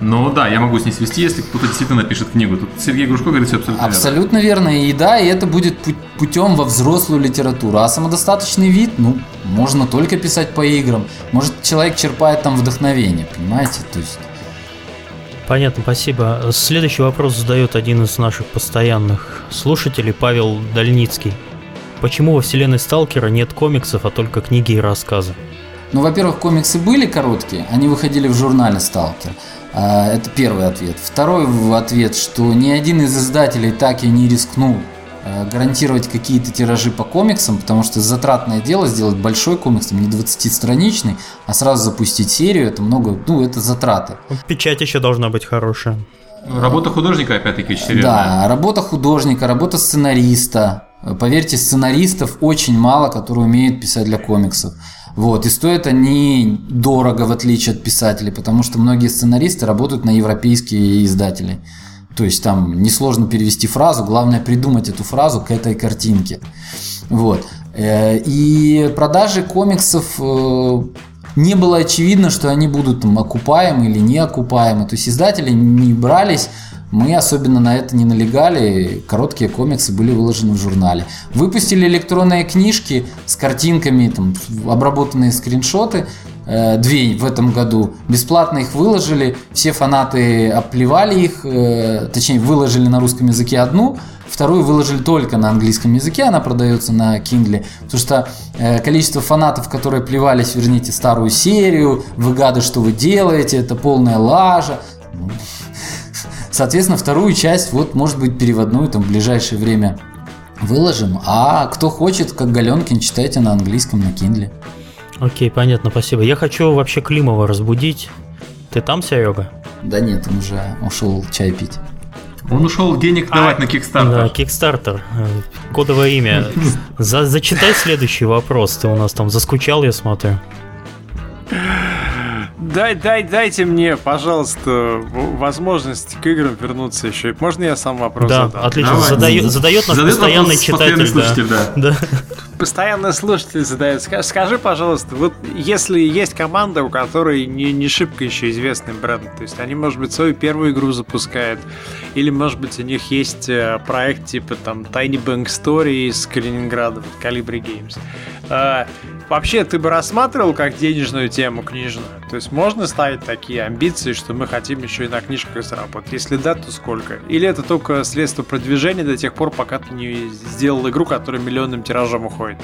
Но да, я могу с ней свести, если кто-то действительно напишет книгу. Тут Сергей Грушко говорит все абсолютно верно. Абсолютно верно. И да, и это будет пу- путем во взрослую литературу. А самодостаточный вид, ну, можно только писать по играм. Может, человек черпает там вдохновение, понимаете? То есть, Понятно, спасибо. Следующий вопрос задает один из наших постоянных слушателей, Павел Дальницкий. Почему во вселенной Сталкера нет комиксов, а только книги и рассказы? ну, во-первых, комиксы были короткие, они выходили в журнале «Сталкер». А, Это первый ответ. Второй ответ, что ни один из издателей так и не рискнул э, гарантировать какие-то тиражи по комиксам, потому что затратное дело сделать большой комикс, там, не 20-страничный, а сразу запустить серию, это много, ну, это затраты. Печать еще должна быть хорошая. Работа художника, опять-таки, очень серьезная. Да, работа художника, работа сценариста, Поверьте, сценаристов очень мало, которые умеют писать для комиксов. Вот. И стоят они дорого, в отличие от писателей, потому что многие сценаристы работают на европейские издатели. То есть там несложно перевести фразу, главное придумать эту фразу к этой картинке. Вот. Э, и продажи комиксов э, не было очевидно, что они будут там окупаемы или не окупаемы. То есть издатели не брались мы особенно на это не налегали, короткие комиксы были выложены в журнале. Выпустили электронные книжки с картинками, там, обработанные скриншоты, э, две в этом году. Бесплатно их выложили, все фанаты оплевали их, э, точнее выложили на русском языке одну, вторую выложили только на английском языке, она продается на Kindle, потому что э, количество фанатов, которые плевались, верните старую серию, вы гады, что вы делаете, это полная лажа. Соответственно, вторую часть, вот, может быть, переводную там в ближайшее время выложим. А кто хочет, как Галенкин, читайте на английском, на Kindle. Окей, понятно, спасибо. Я хочу вообще Климова разбудить. Ты там, Серега? Да нет, он уже ушел чай пить. Он ушел денег давать а, на Kickstarter. Да, Kickstarter. Кодовое имя. [LAUGHS] За, зачитай следующий вопрос. Ты у нас там заскучал, я смотрю. [LAUGHS] Дай, дай, дайте мне, пожалуйста, возможность к играм вернуться еще. Можно я сам вопрос да, задам? отлично. Давай. Задает, задает наш задает постоянный читатель. Слушатель, да. да. Постоянный слушатель задает. Скажи, пожалуйста, вот если есть команда, у которой не, не шибко еще известный бренд, то есть они, может быть, свою первую игру запускают, или, может быть, у них есть э, проект типа там Tiny Bank Story из Калининграда, вот, Calibri Games. Вообще, ты бы рассматривал как денежную тему книжную? То есть можно ставить такие амбиции, что мы хотим еще и на книжках заработать? Если да, то сколько? Или это только средство продвижения до тех пор, пока ты не сделал игру, которая миллионным тиражом уходит?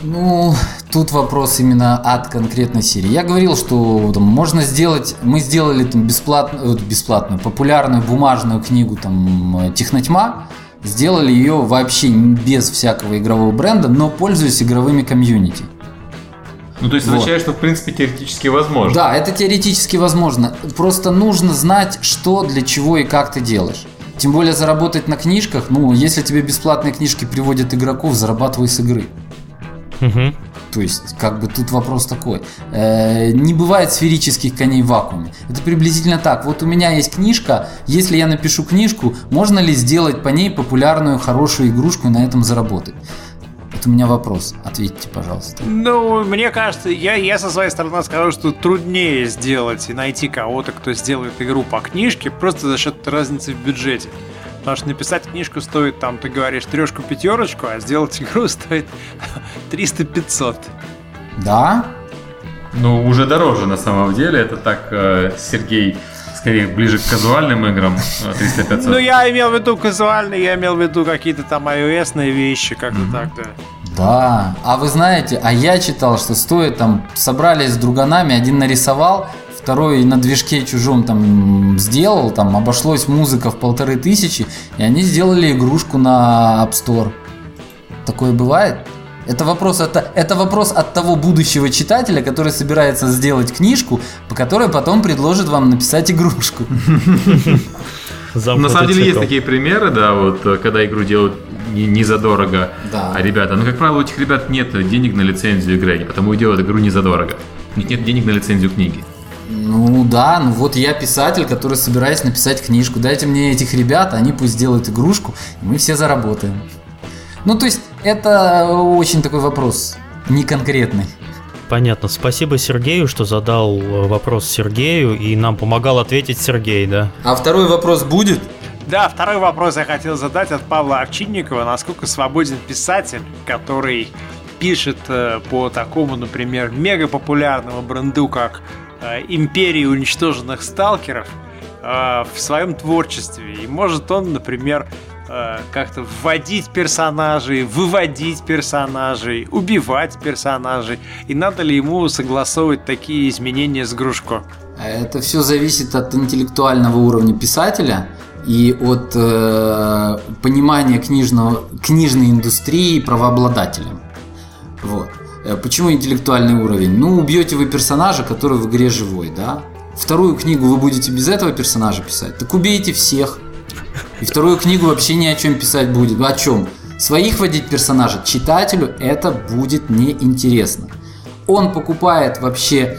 Ну, тут вопрос именно от конкретной серии. Я говорил, что там, можно сделать, мы сделали там бесплатную, бесплатную, популярную бумажную книгу там Технотьма, сделали ее вообще без всякого игрового бренда, но пользуясь игровыми комьюнити. Ну, то есть вот. означает, что в принципе теоретически возможно. Да, это теоретически возможно. Просто нужно знать, что, для чего и как ты делаешь. Тем более заработать на книжках, ну, если тебе бесплатные книжки приводят игроков, зарабатывай с игры. Угу. То есть, как бы тут вопрос такой. Э, не бывает сферических коней в вакууме. Это приблизительно так. Вот у меня есть книжка. Если я напишу книжку, можно ли сделать по ней популярную, хорошую игрушку и на этом заработать? Это у меня вопрос. Ответьте, пожалуйста. Ну, мне кажется, я, я со своей стороны скажу, что труднее сделать и найти кого-то, кто сделает игру по книжке, просто за счет разницы в бюджете. Потому что написать книжку стоит, там, ты говоришь, трешку, пятерочку, а сделать [LAUGHS] игру стоит [LAUGHS] 300-500. Да? Ну, уже дороже на самом деле. Это так, э, Сергей, скорее ближе к казуальным играм 300-500. Ну, я имел в виду казуальные, я имел в виду какие-то там iOS вещи, как-то mm-hmm. так, да. Да, а вы знаете, а я читал, что стоит там, собрались с друганами, один нарисовал, второй на движке чужом там сделал, там обошлось музыка в полторы тысячи, и они сделали игрушку на App Store. Такое бывает? Это вопрос, от, это вопрос от того будущего читателя, который собирается сделать книжку, по которой потом предложит вам написать игрушку. На самом деле есть такие примеры, да, вот э, когда игру делают не, не задорого, да. а ребята, ну как правило у этих ребят нет денег на лицензию игры, они потому и делают игру не задорого. У них нет денег на лицензию книги. Ну да, ну вот я писатель, который собираюсь написать книжку. Дайте мне этих ребят, они пусть сделают игрушку, и мы все заработаем. Ну то есть это очень такой вопрос, не конкретный. Понятно. Спасибо Сергею, что задал э, вопрос Сергею, и нам помогал ответить Сергей, да. А второй вопрос будет? Да, второй вопрос я хотел задать от Павла Овчинникова. Насколько свободен писатель, который пишет э, по такому, например, мега популярному бренду, как Э, империи уничтоженных сталкеров э, в своем творчестве. И может он, например, э, как-то вводить персонажей, выводить персонажей, убивать персонажей. И надо ли ему согласовывать такие изменения с Грушко? Это все зависит от интеллектуального уровня писателя и от э, понимания книжного, книжной индустрии правообладателем. Вот. Э, почему интеллектуальный уровень? Ну, убьете вы персонажа, который в игре живой, да? Вторую книгу вы будете без этого персонажа писать? Так убейте всех. И вторую книгу вообще ни о чем писать будет. О чем? своих вводить персонажей, читателю это будет неинтересно. Он покупает вообще,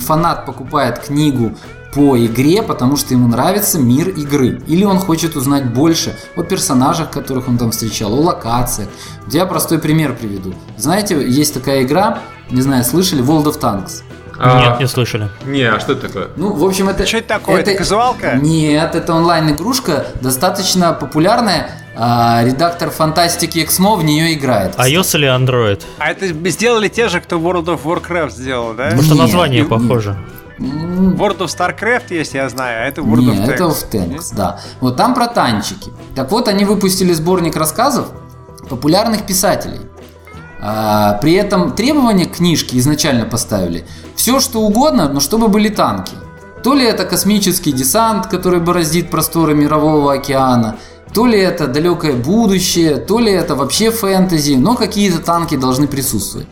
фанат покупает книгу по игре, потому что ему нравится мир игры. Или он хочет узнать больше о персонажах, которых он там встречал, о локациях. Я простой пример приведу. Знаете, есть такая игра, не знаю, слышали, World of Tanks. А, Нет, не слышали. Не, а что это такое? Ну, в общем, это... Что это такое? Это, это казуалка? Нет, это онлайн-игрушка, достаточно популярная. А, редактор фантастики XMO в нее играет. iOS или Android? А это сделали те же, кто World of Warcraft сделал, да? Потому что название похоже. World of StarCraft есть, я знаю, а это World Нет, of Tanks. это of Tanks, да. Вот там про танчики. Так вот, они выпустили сборник рассказов популярных писателей. А, при этом требования к книжке изначально поставили все что угодно, но чтобы были танки. То ли это космический десант, который бороздит просторы мирового океана, то ли это далекое будущее, то ли это вообще фэнтези, но какие-то танки должны присутствовать.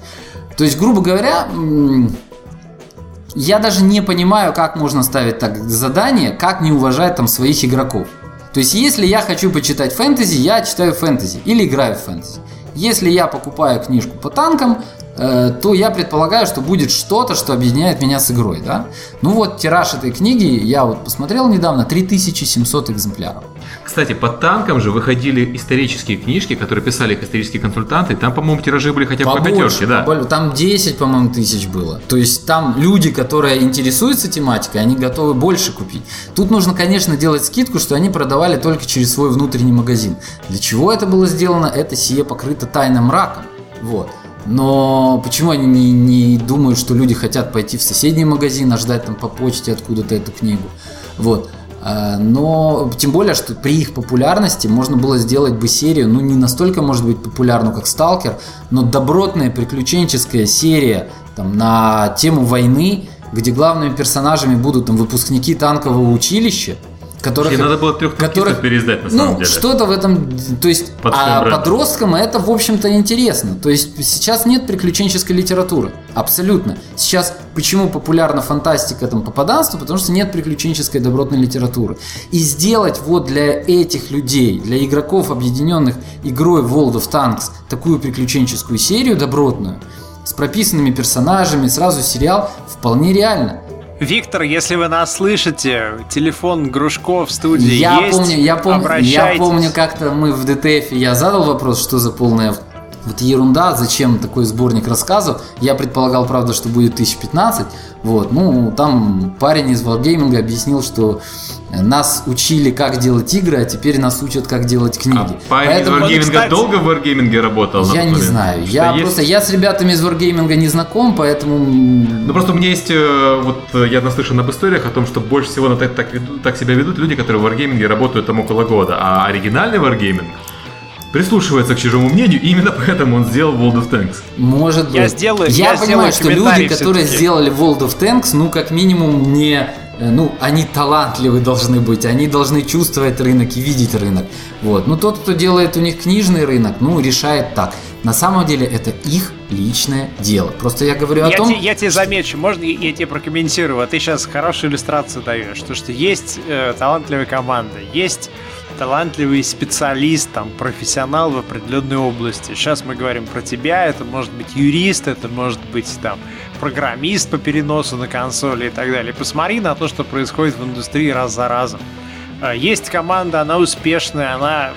То есть, грубо говоря, я даже не понимаю, как можно ставить так задание, как не уважать там своих игроков. То есть, если я хочу почитать фэнтези, я читаю фэнтези или играю в фэнтези. Если я покупаю книжку по танкам, то я предполагаю, что будет что-то, что объединяет меня с игрой. Да? Ну вот тираж этой книги, я вот посмотрел недавно, 3700 экземпляров. Кстати, по танкам же выходили исторические книжки, которые писали их исторические консультанты. Там, по-моему, тиражи были хотя бы Побольше, по пятерке, да? Побольше. Там 10, по-моему, тысяч было. То есть там люди, которые интересуются тематикой, они готовы больше купить. Тут нужно, конечно, делать скидку, что они продавали только через свой внутренний магазин. Для чего это было сделано? Это сие покрыто тайным мраком. Вот. Но почему они не, не думают, что люди хотят пойти в соседний магазин, а ждать там по почте откуда-то эту книгу? Вот. Э, но тем более, что при их популярности можно было сделать бы серию, ну не настолько может быть популярную, как Сталкер, но добротная приключенческая серия там, на тему войны, где главными персонажами будут там выпускники танкового училища, которых, надо было трех которых, переиздать, на самом ну, деле. что-то в этом, то есть, Под а подросткам это, в общем-то, интересно. То есть, сейчас нет приключенческой литературы, абсолютно. Сейчас почему популярна фантастика, там, попаданство, потому что нет приключенческой добротной литературы. И сделать вот для этих людей, для игроков, объединенных игрой World of Tanks, такую приключенческую серию добротную, с прописанными персонажами, сразу сериал, вполне реально. Виктор, если вы нас слышите, телефон Грушко в студии я есть. Помню, я помню, я помню, как-то мы в ДТФ, я задал вопрос, что за полная вот ерунда, зачем такой сборник рассказов. Я предполагал, правда, что будет 1015. Вот, ну, там парень из Wargaming объяснил, что нас учили, как делать игры, а теперь нас учат, как делать книги. А парень Поэтому, из Wargaming кстати, долго в Wargaming работал? Я не знаю. Что я есть... просто, я с ребятами из Wargaming не знаком, поэтому... Ну, просто у меня есть, э, вот, э, я наслышан об историях о том, что больше всего на так, так, так себя ведут люди, которые в Wargaming работают там около года, а оригинальный Wargaming прислушивается к чужому мнению, и именно поэтому он сделал World of Tanks. Может быть. Я сделаю. Я, я понимаю, что люди, которые сделали World of Tanks, ну как минимум не Э, ну, они талантливы должны быть, они должны чувствовать рынок и видеть рынок. Вот. Но тот, кто делает у них книжный рынок, ну, решает так. На самом деле это их личное дело. Просто я говорю о я том... Те, я тебе замечу, можно я тебе прокомментирую? А ты сейчас хорошую иллюстрацию даешь, то что есть э, талантливая команда, есть талантливый специалист, там, профессионал в определенной области. Сейчас мы говорим про тебя, это может быть юрист, это может быть там программист по переносу на консоли и так далее. Посмотри на то, что происходит в индустрии раз за разом. А, есть команда, она успешная, она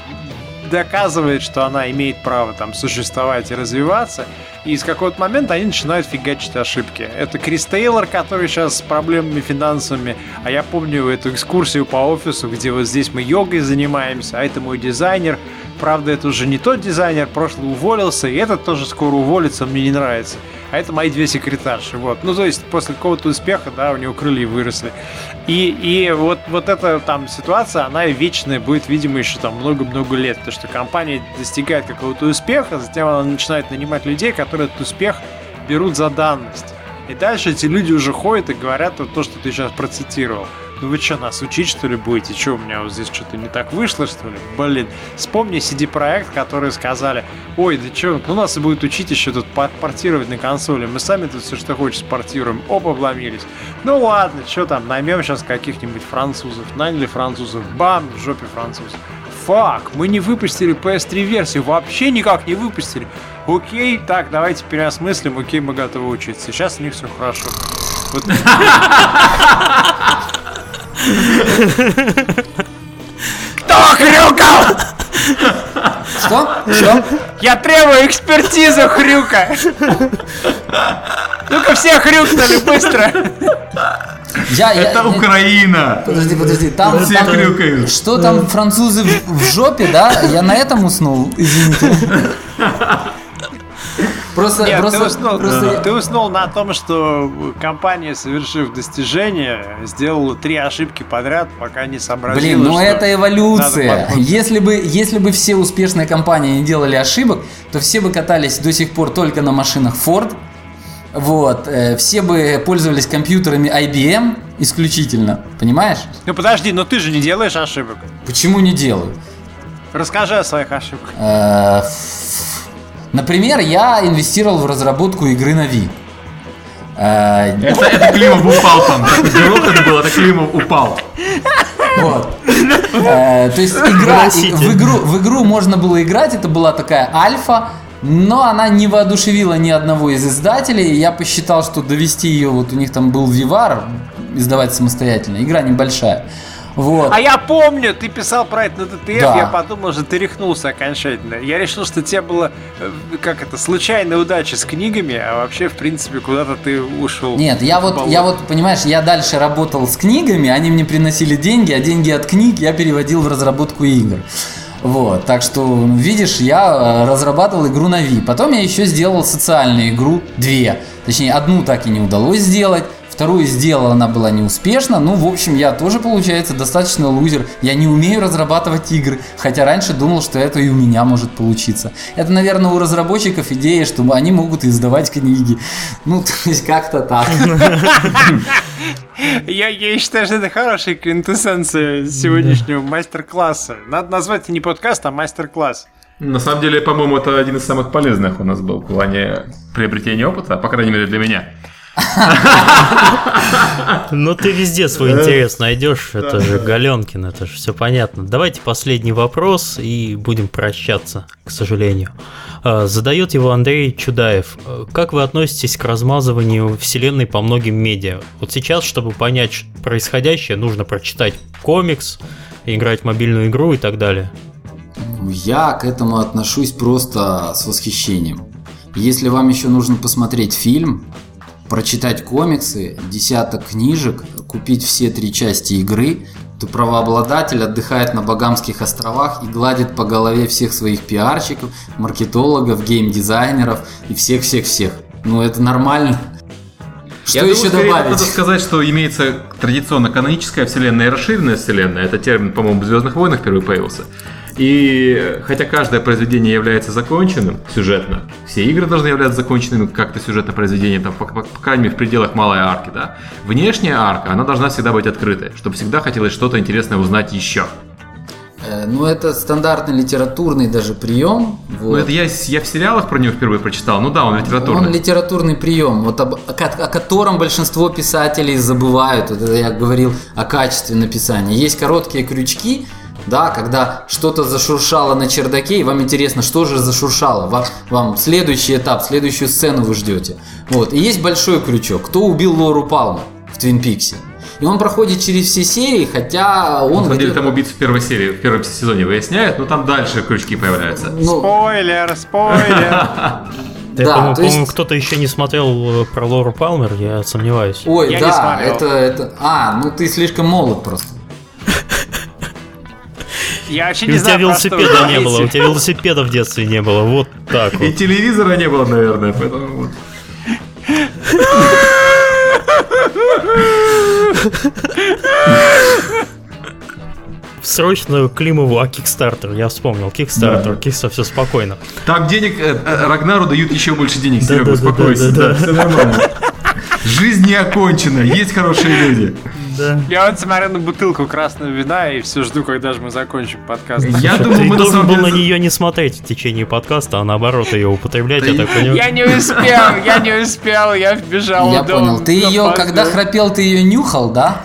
доказывает, что она имеет право там существовать и развиваться, и с какого-то момента они начинают фигачить ошибки. Это Крис Тейлор, который сейчас с проблемами финансовыми, а я помню эту экскурсию по офису, где вот здесь мы йогой занимаемся, а это мой дизайнер. Правда, это уже не тот дизайнер, прошлый уволился, и этот тоже скоро уволится, мне не нравится а это мои две секретарши. Вот. Ну, то есть, после какого-то успеха, да, у него крылья выросли. И, и вот, вот эта там ситуация, она вечная будет, видимо, еще там много-много лет. Потому что компания достигает какого-то успеха, затем она начинает нанимать людей, которые этот успех берут за данность. И дальше эти люди уже ходят и говорят вот то, что ты сейчас процитировал ну вы что, нас учить что ли будете? Что у меня вот здесь что-то не так вышло что ли? Блин, вспомни CD-проект, которые сказали, ой, да что, ну нас и будет учить еще тут портировать на консоли, мы сами тут все, что хочешь, портируем, оп, обломились. Ну ладно, что там, наймем сейчас каких-нибудь французов, наняли французов, бам, в жопе французов фак, мы не выпустили PS3 версию, вообще никак не выпустили. Окей, так, давайте переосмыслим, окей, мы готовы учиться. Сейчас у них все хорошо. Вот [LAUGHS] Кто хрюкал? Что? Что? Я требую экспертизу хрюка. Ну-ка все хрюкнули быстро. Я, я- Это я- Украина! Подожди, подожди, там, Все там- хрюкают. что там французы в, в жопе, да? Я на этом уснул, извините. Просто, Нет, просто, ты, уснул, просто- ты уснул на том, что компания, совершив достижение, сделала три ошибки подряд, пока не сообразила, Блин, ну что это эволюция. Если бы, если бы все успешные компании не делали ошибок, то все бы катались до сих пор только на машинах Ford. Вот, э, все бы пользовались компьютерами IBM исключительно, понимаешь? Ну подожди, но ты же не делаешь ошибок. Почему не делают? Расскажи о своих ошибках. Например, я инвестировал в разработку игры на Wii. Э, Это, это Климов упал там. Так грохот был, это Климов упал. Вот. Э, То есть игра, в игру, в игру можно было играть, это была такая альфа, но она не воодушевила ни одного из издателей. Я посчитал, что довести ее, вот у них там был Вивар, издавать самостоятельно, игра небольшая. Вот. А я помню, ты писал про это на ТТФ, Да. я подумал, что ты рехнулся окончательно. Я решил, что тебе было, э, как это, случайная удача с книгами, а вообще, в принципе, куда-то ты ушел. Нет, я вот, я вот, понимаешь, я дальше работал с книгами, они мне приносили деньги, а деньги от книг я переводил в разработку игр. Вот, так что, ну, видишь, я э, разрабатывал игру на Wii. Потом я еще сделал социальную игру, две. Точнее, одну так и не удалось сделать, вторую сделал, она была неуспешна. Ну, в общем, я тоже, получается, достаточно лузер. Я не умею разрабатывать игры, хотя раньше думал, что это и у меня может получиться. Это, наверное, у разработчиков идея, что они могут издавать книги. Ну, [LAUGHS] то есть как-то так. Я, я считаю, что это хорошая квинтэссенция сегодняшнего мастер-класса. Надо назвать это не подкаст, а мастер-класс. На самом деле, по-моему, это один из самых полезных у нас был в плане приобретения опыта, по крайней мере для меня. Но ты везде свой интерес найдешь. Это же Галенкин, это же все понятно. Давайте последний вопрос и будем прощаться, к сожалению. А, Задает его Андрей Чудаев. А, Как вы относитесь к размазыванию вселенной по многим медиа? Вот сейчас, чтобы понять происходящее, нужно прочитать комикс, играть в мобильную игру и так далее. Я к этому отношусь просто с восхищением. Если вам еще нужно посмотреть фильм, прочитать комиксы, десяток книжек, купить все три части игры, то правообладатель отдыхает на Багамских островах и гладит по голове всех своих пиарщиков, маркетологов, геймдизайнеров и всех-всех-всех. Ну это нормально. Что Я еще думаю, добавить? Надо сказать, что имеется традиционно каноническая вселенная и расширенная вселенная. Это термин, по-моему, в Звездных войнах впервые появился. И хотя каждое произведение является законченным сюжетно, все игры должны являться законченными как-то сюжетное произведение, там, по, по- по крайней мере, в пределах малой арки, да. Внешняя арка, она должна всегда быть открытой, чтобы всегда хотелось что-то интересное узнать еще. Э, Ну это стандартный литературный даже прием. Ну, вот. это я, я в сериалах про него впервые прочитал. Ну да, он литературный. Он литературный прием, вот об- о, о котором большинство писателей забывают. Вот это я говорил о качестве написания. Есть короткие крючки, да, когда что-то зашуршало на чердаке, и вам интересно, что же зашуршало. Вам, вам следующий этап, следующую сцену вы ждете. Вот. И есть большой крючок. Кто убил Лору Палмер в Твин Пиксе? И он проходит через все серии, хотя он... На самом деле там убийцу в первой серии, в первом сезоне выясняют, но там дальше крючки появляются. ну, Спойлер, спойлер. [LAUGHS] Я Да, по-моему, есть- кто-то еще не смотрел э, про Лору Палмер, я сомневаюсь. Ой, Я да, это, это... А, ну ты слишком молод просто. Я вообще И не у тебя что велосипеда не было, у тебя велосипеда в детстве не было, вот так И вот. телевизора не было, наверное, поэтому вот. Срочно Климову, а Кикстартер, я вспомнил, Кикстартер, Да. Все спокойно. Там денег, э, э, Рагнару дают еще больше денег, Серега, успокойся, да, все нормально. Жизнь не окончена, есть хорошие люди. Да. Я вот смотрю на бутылку красного вина и все жду, когда же мы закончим подкаст. Я думаю, мы должен самом был на нее не смотреть в течение подкаста, а наоборот ее употреблять, я так понимаю. Я не успел, я не успел, я вбежал Я понял. Ты ее, когда храпел, ты ее нюхал, да?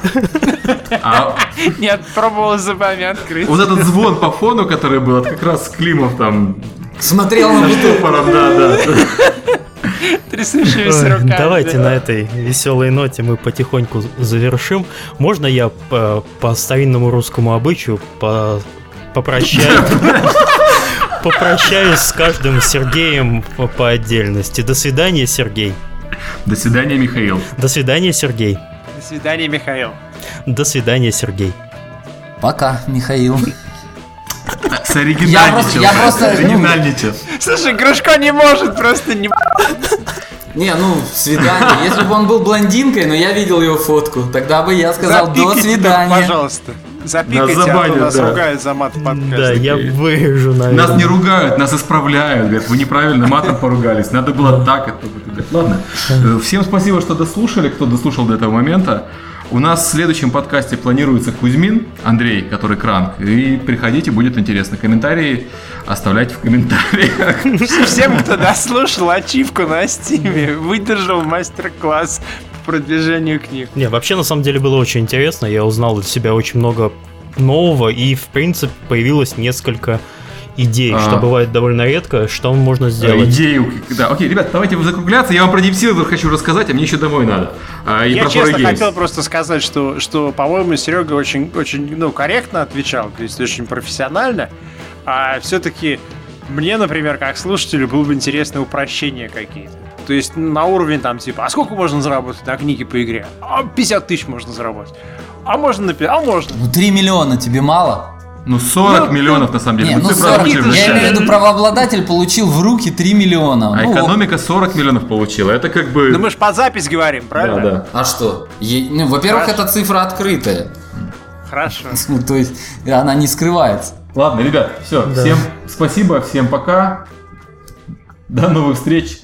А Нет, пробовал зубами открыть. вот этот звон по фону, который был, это как раз Климов там Смотрел на бутылку. да, да. Трясущимися руками. Давайте да. на этой веселой ноте мы потихоньку завершим. Можно я по, по старинному русскому обычаю по, попрощаюсь, [LAUGHS] попрощаюсь с каждым Сергеем по отдельности. До свидания, Сергей. До свидания, Михаил. До свидания, Сергей. До свидания, Михаил. До свидания, Сергей. Пока, Михаил. Соригинальничал. Я просто- я просто, ну-. Слушай, Грушко не может просто не... Не, ну, свидание. Если бы он был блондинкой, но я видел его фотку, тогда бы я сказал до свидания. Пожалуйста. Запикайте, Нас а забанят, нас да. ругают за мат в подкасте. Да, я вырежу, наверное. Нас не ругают, нас исправляют. Говорят, вы неправильно матом поругались. Надо было так. это это. Ладно. Всем спасибо, что дослушали, кто дослушал до этого момента. У нас в следующем подкасте планируется Кузьмин, Андрей, который кранк. И приходите, будет интересно. Комментарии оставляйте в комментариях. Всем, кто дослушал ачивку на стиме, выдержал мастер-класс по продвижению книг. Не, вообще на самом деле было очень интересно. Я узнал для себя очень много нового, и в принципе появилось несколько идей, А. что бывает довольно редко, что можно сделать. Идею. Да, окей, ребят, давайте закругляться. Я вам про Дипсилвер хочу рассказать, а мне еще домой надо. А, И Я про честно 4 Games. хотел просто сказать, что, что по-моему, Серега очень, очень ну, корректно отвечал, то есть очень профессионально. А все-таки мне, например, как слушателю, было бы интересно упрощения какие-то. То есть на уровень там типа, а сколько можно заработать на книге по игре? А 50 тысяч можно заработать. А можно на А можно. Ну, 3 миллиона тебе мало? Ну, 40 Ну, миллионов на самом деле. Не, ну цифры 40, озвучили в я имею в виду, правообладатель получил в руки 3 миллиона. А Ну, экономика 40 миллионов получила. Это как бы... Ну мы же под запись говорим, правильно? Да, да. А что? Е- ну, во-первых, эта цифра открытая. Хорошо. [LAUGHS] Ну, то есть она не скрывается. Ладно, ребят, все. Да. Всем спасибо, всем пока. До новых встреч.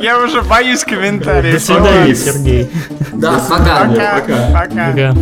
Я уже боюсь комментариев. До свидания. Сергей. Да. Пока. Пока. Пока.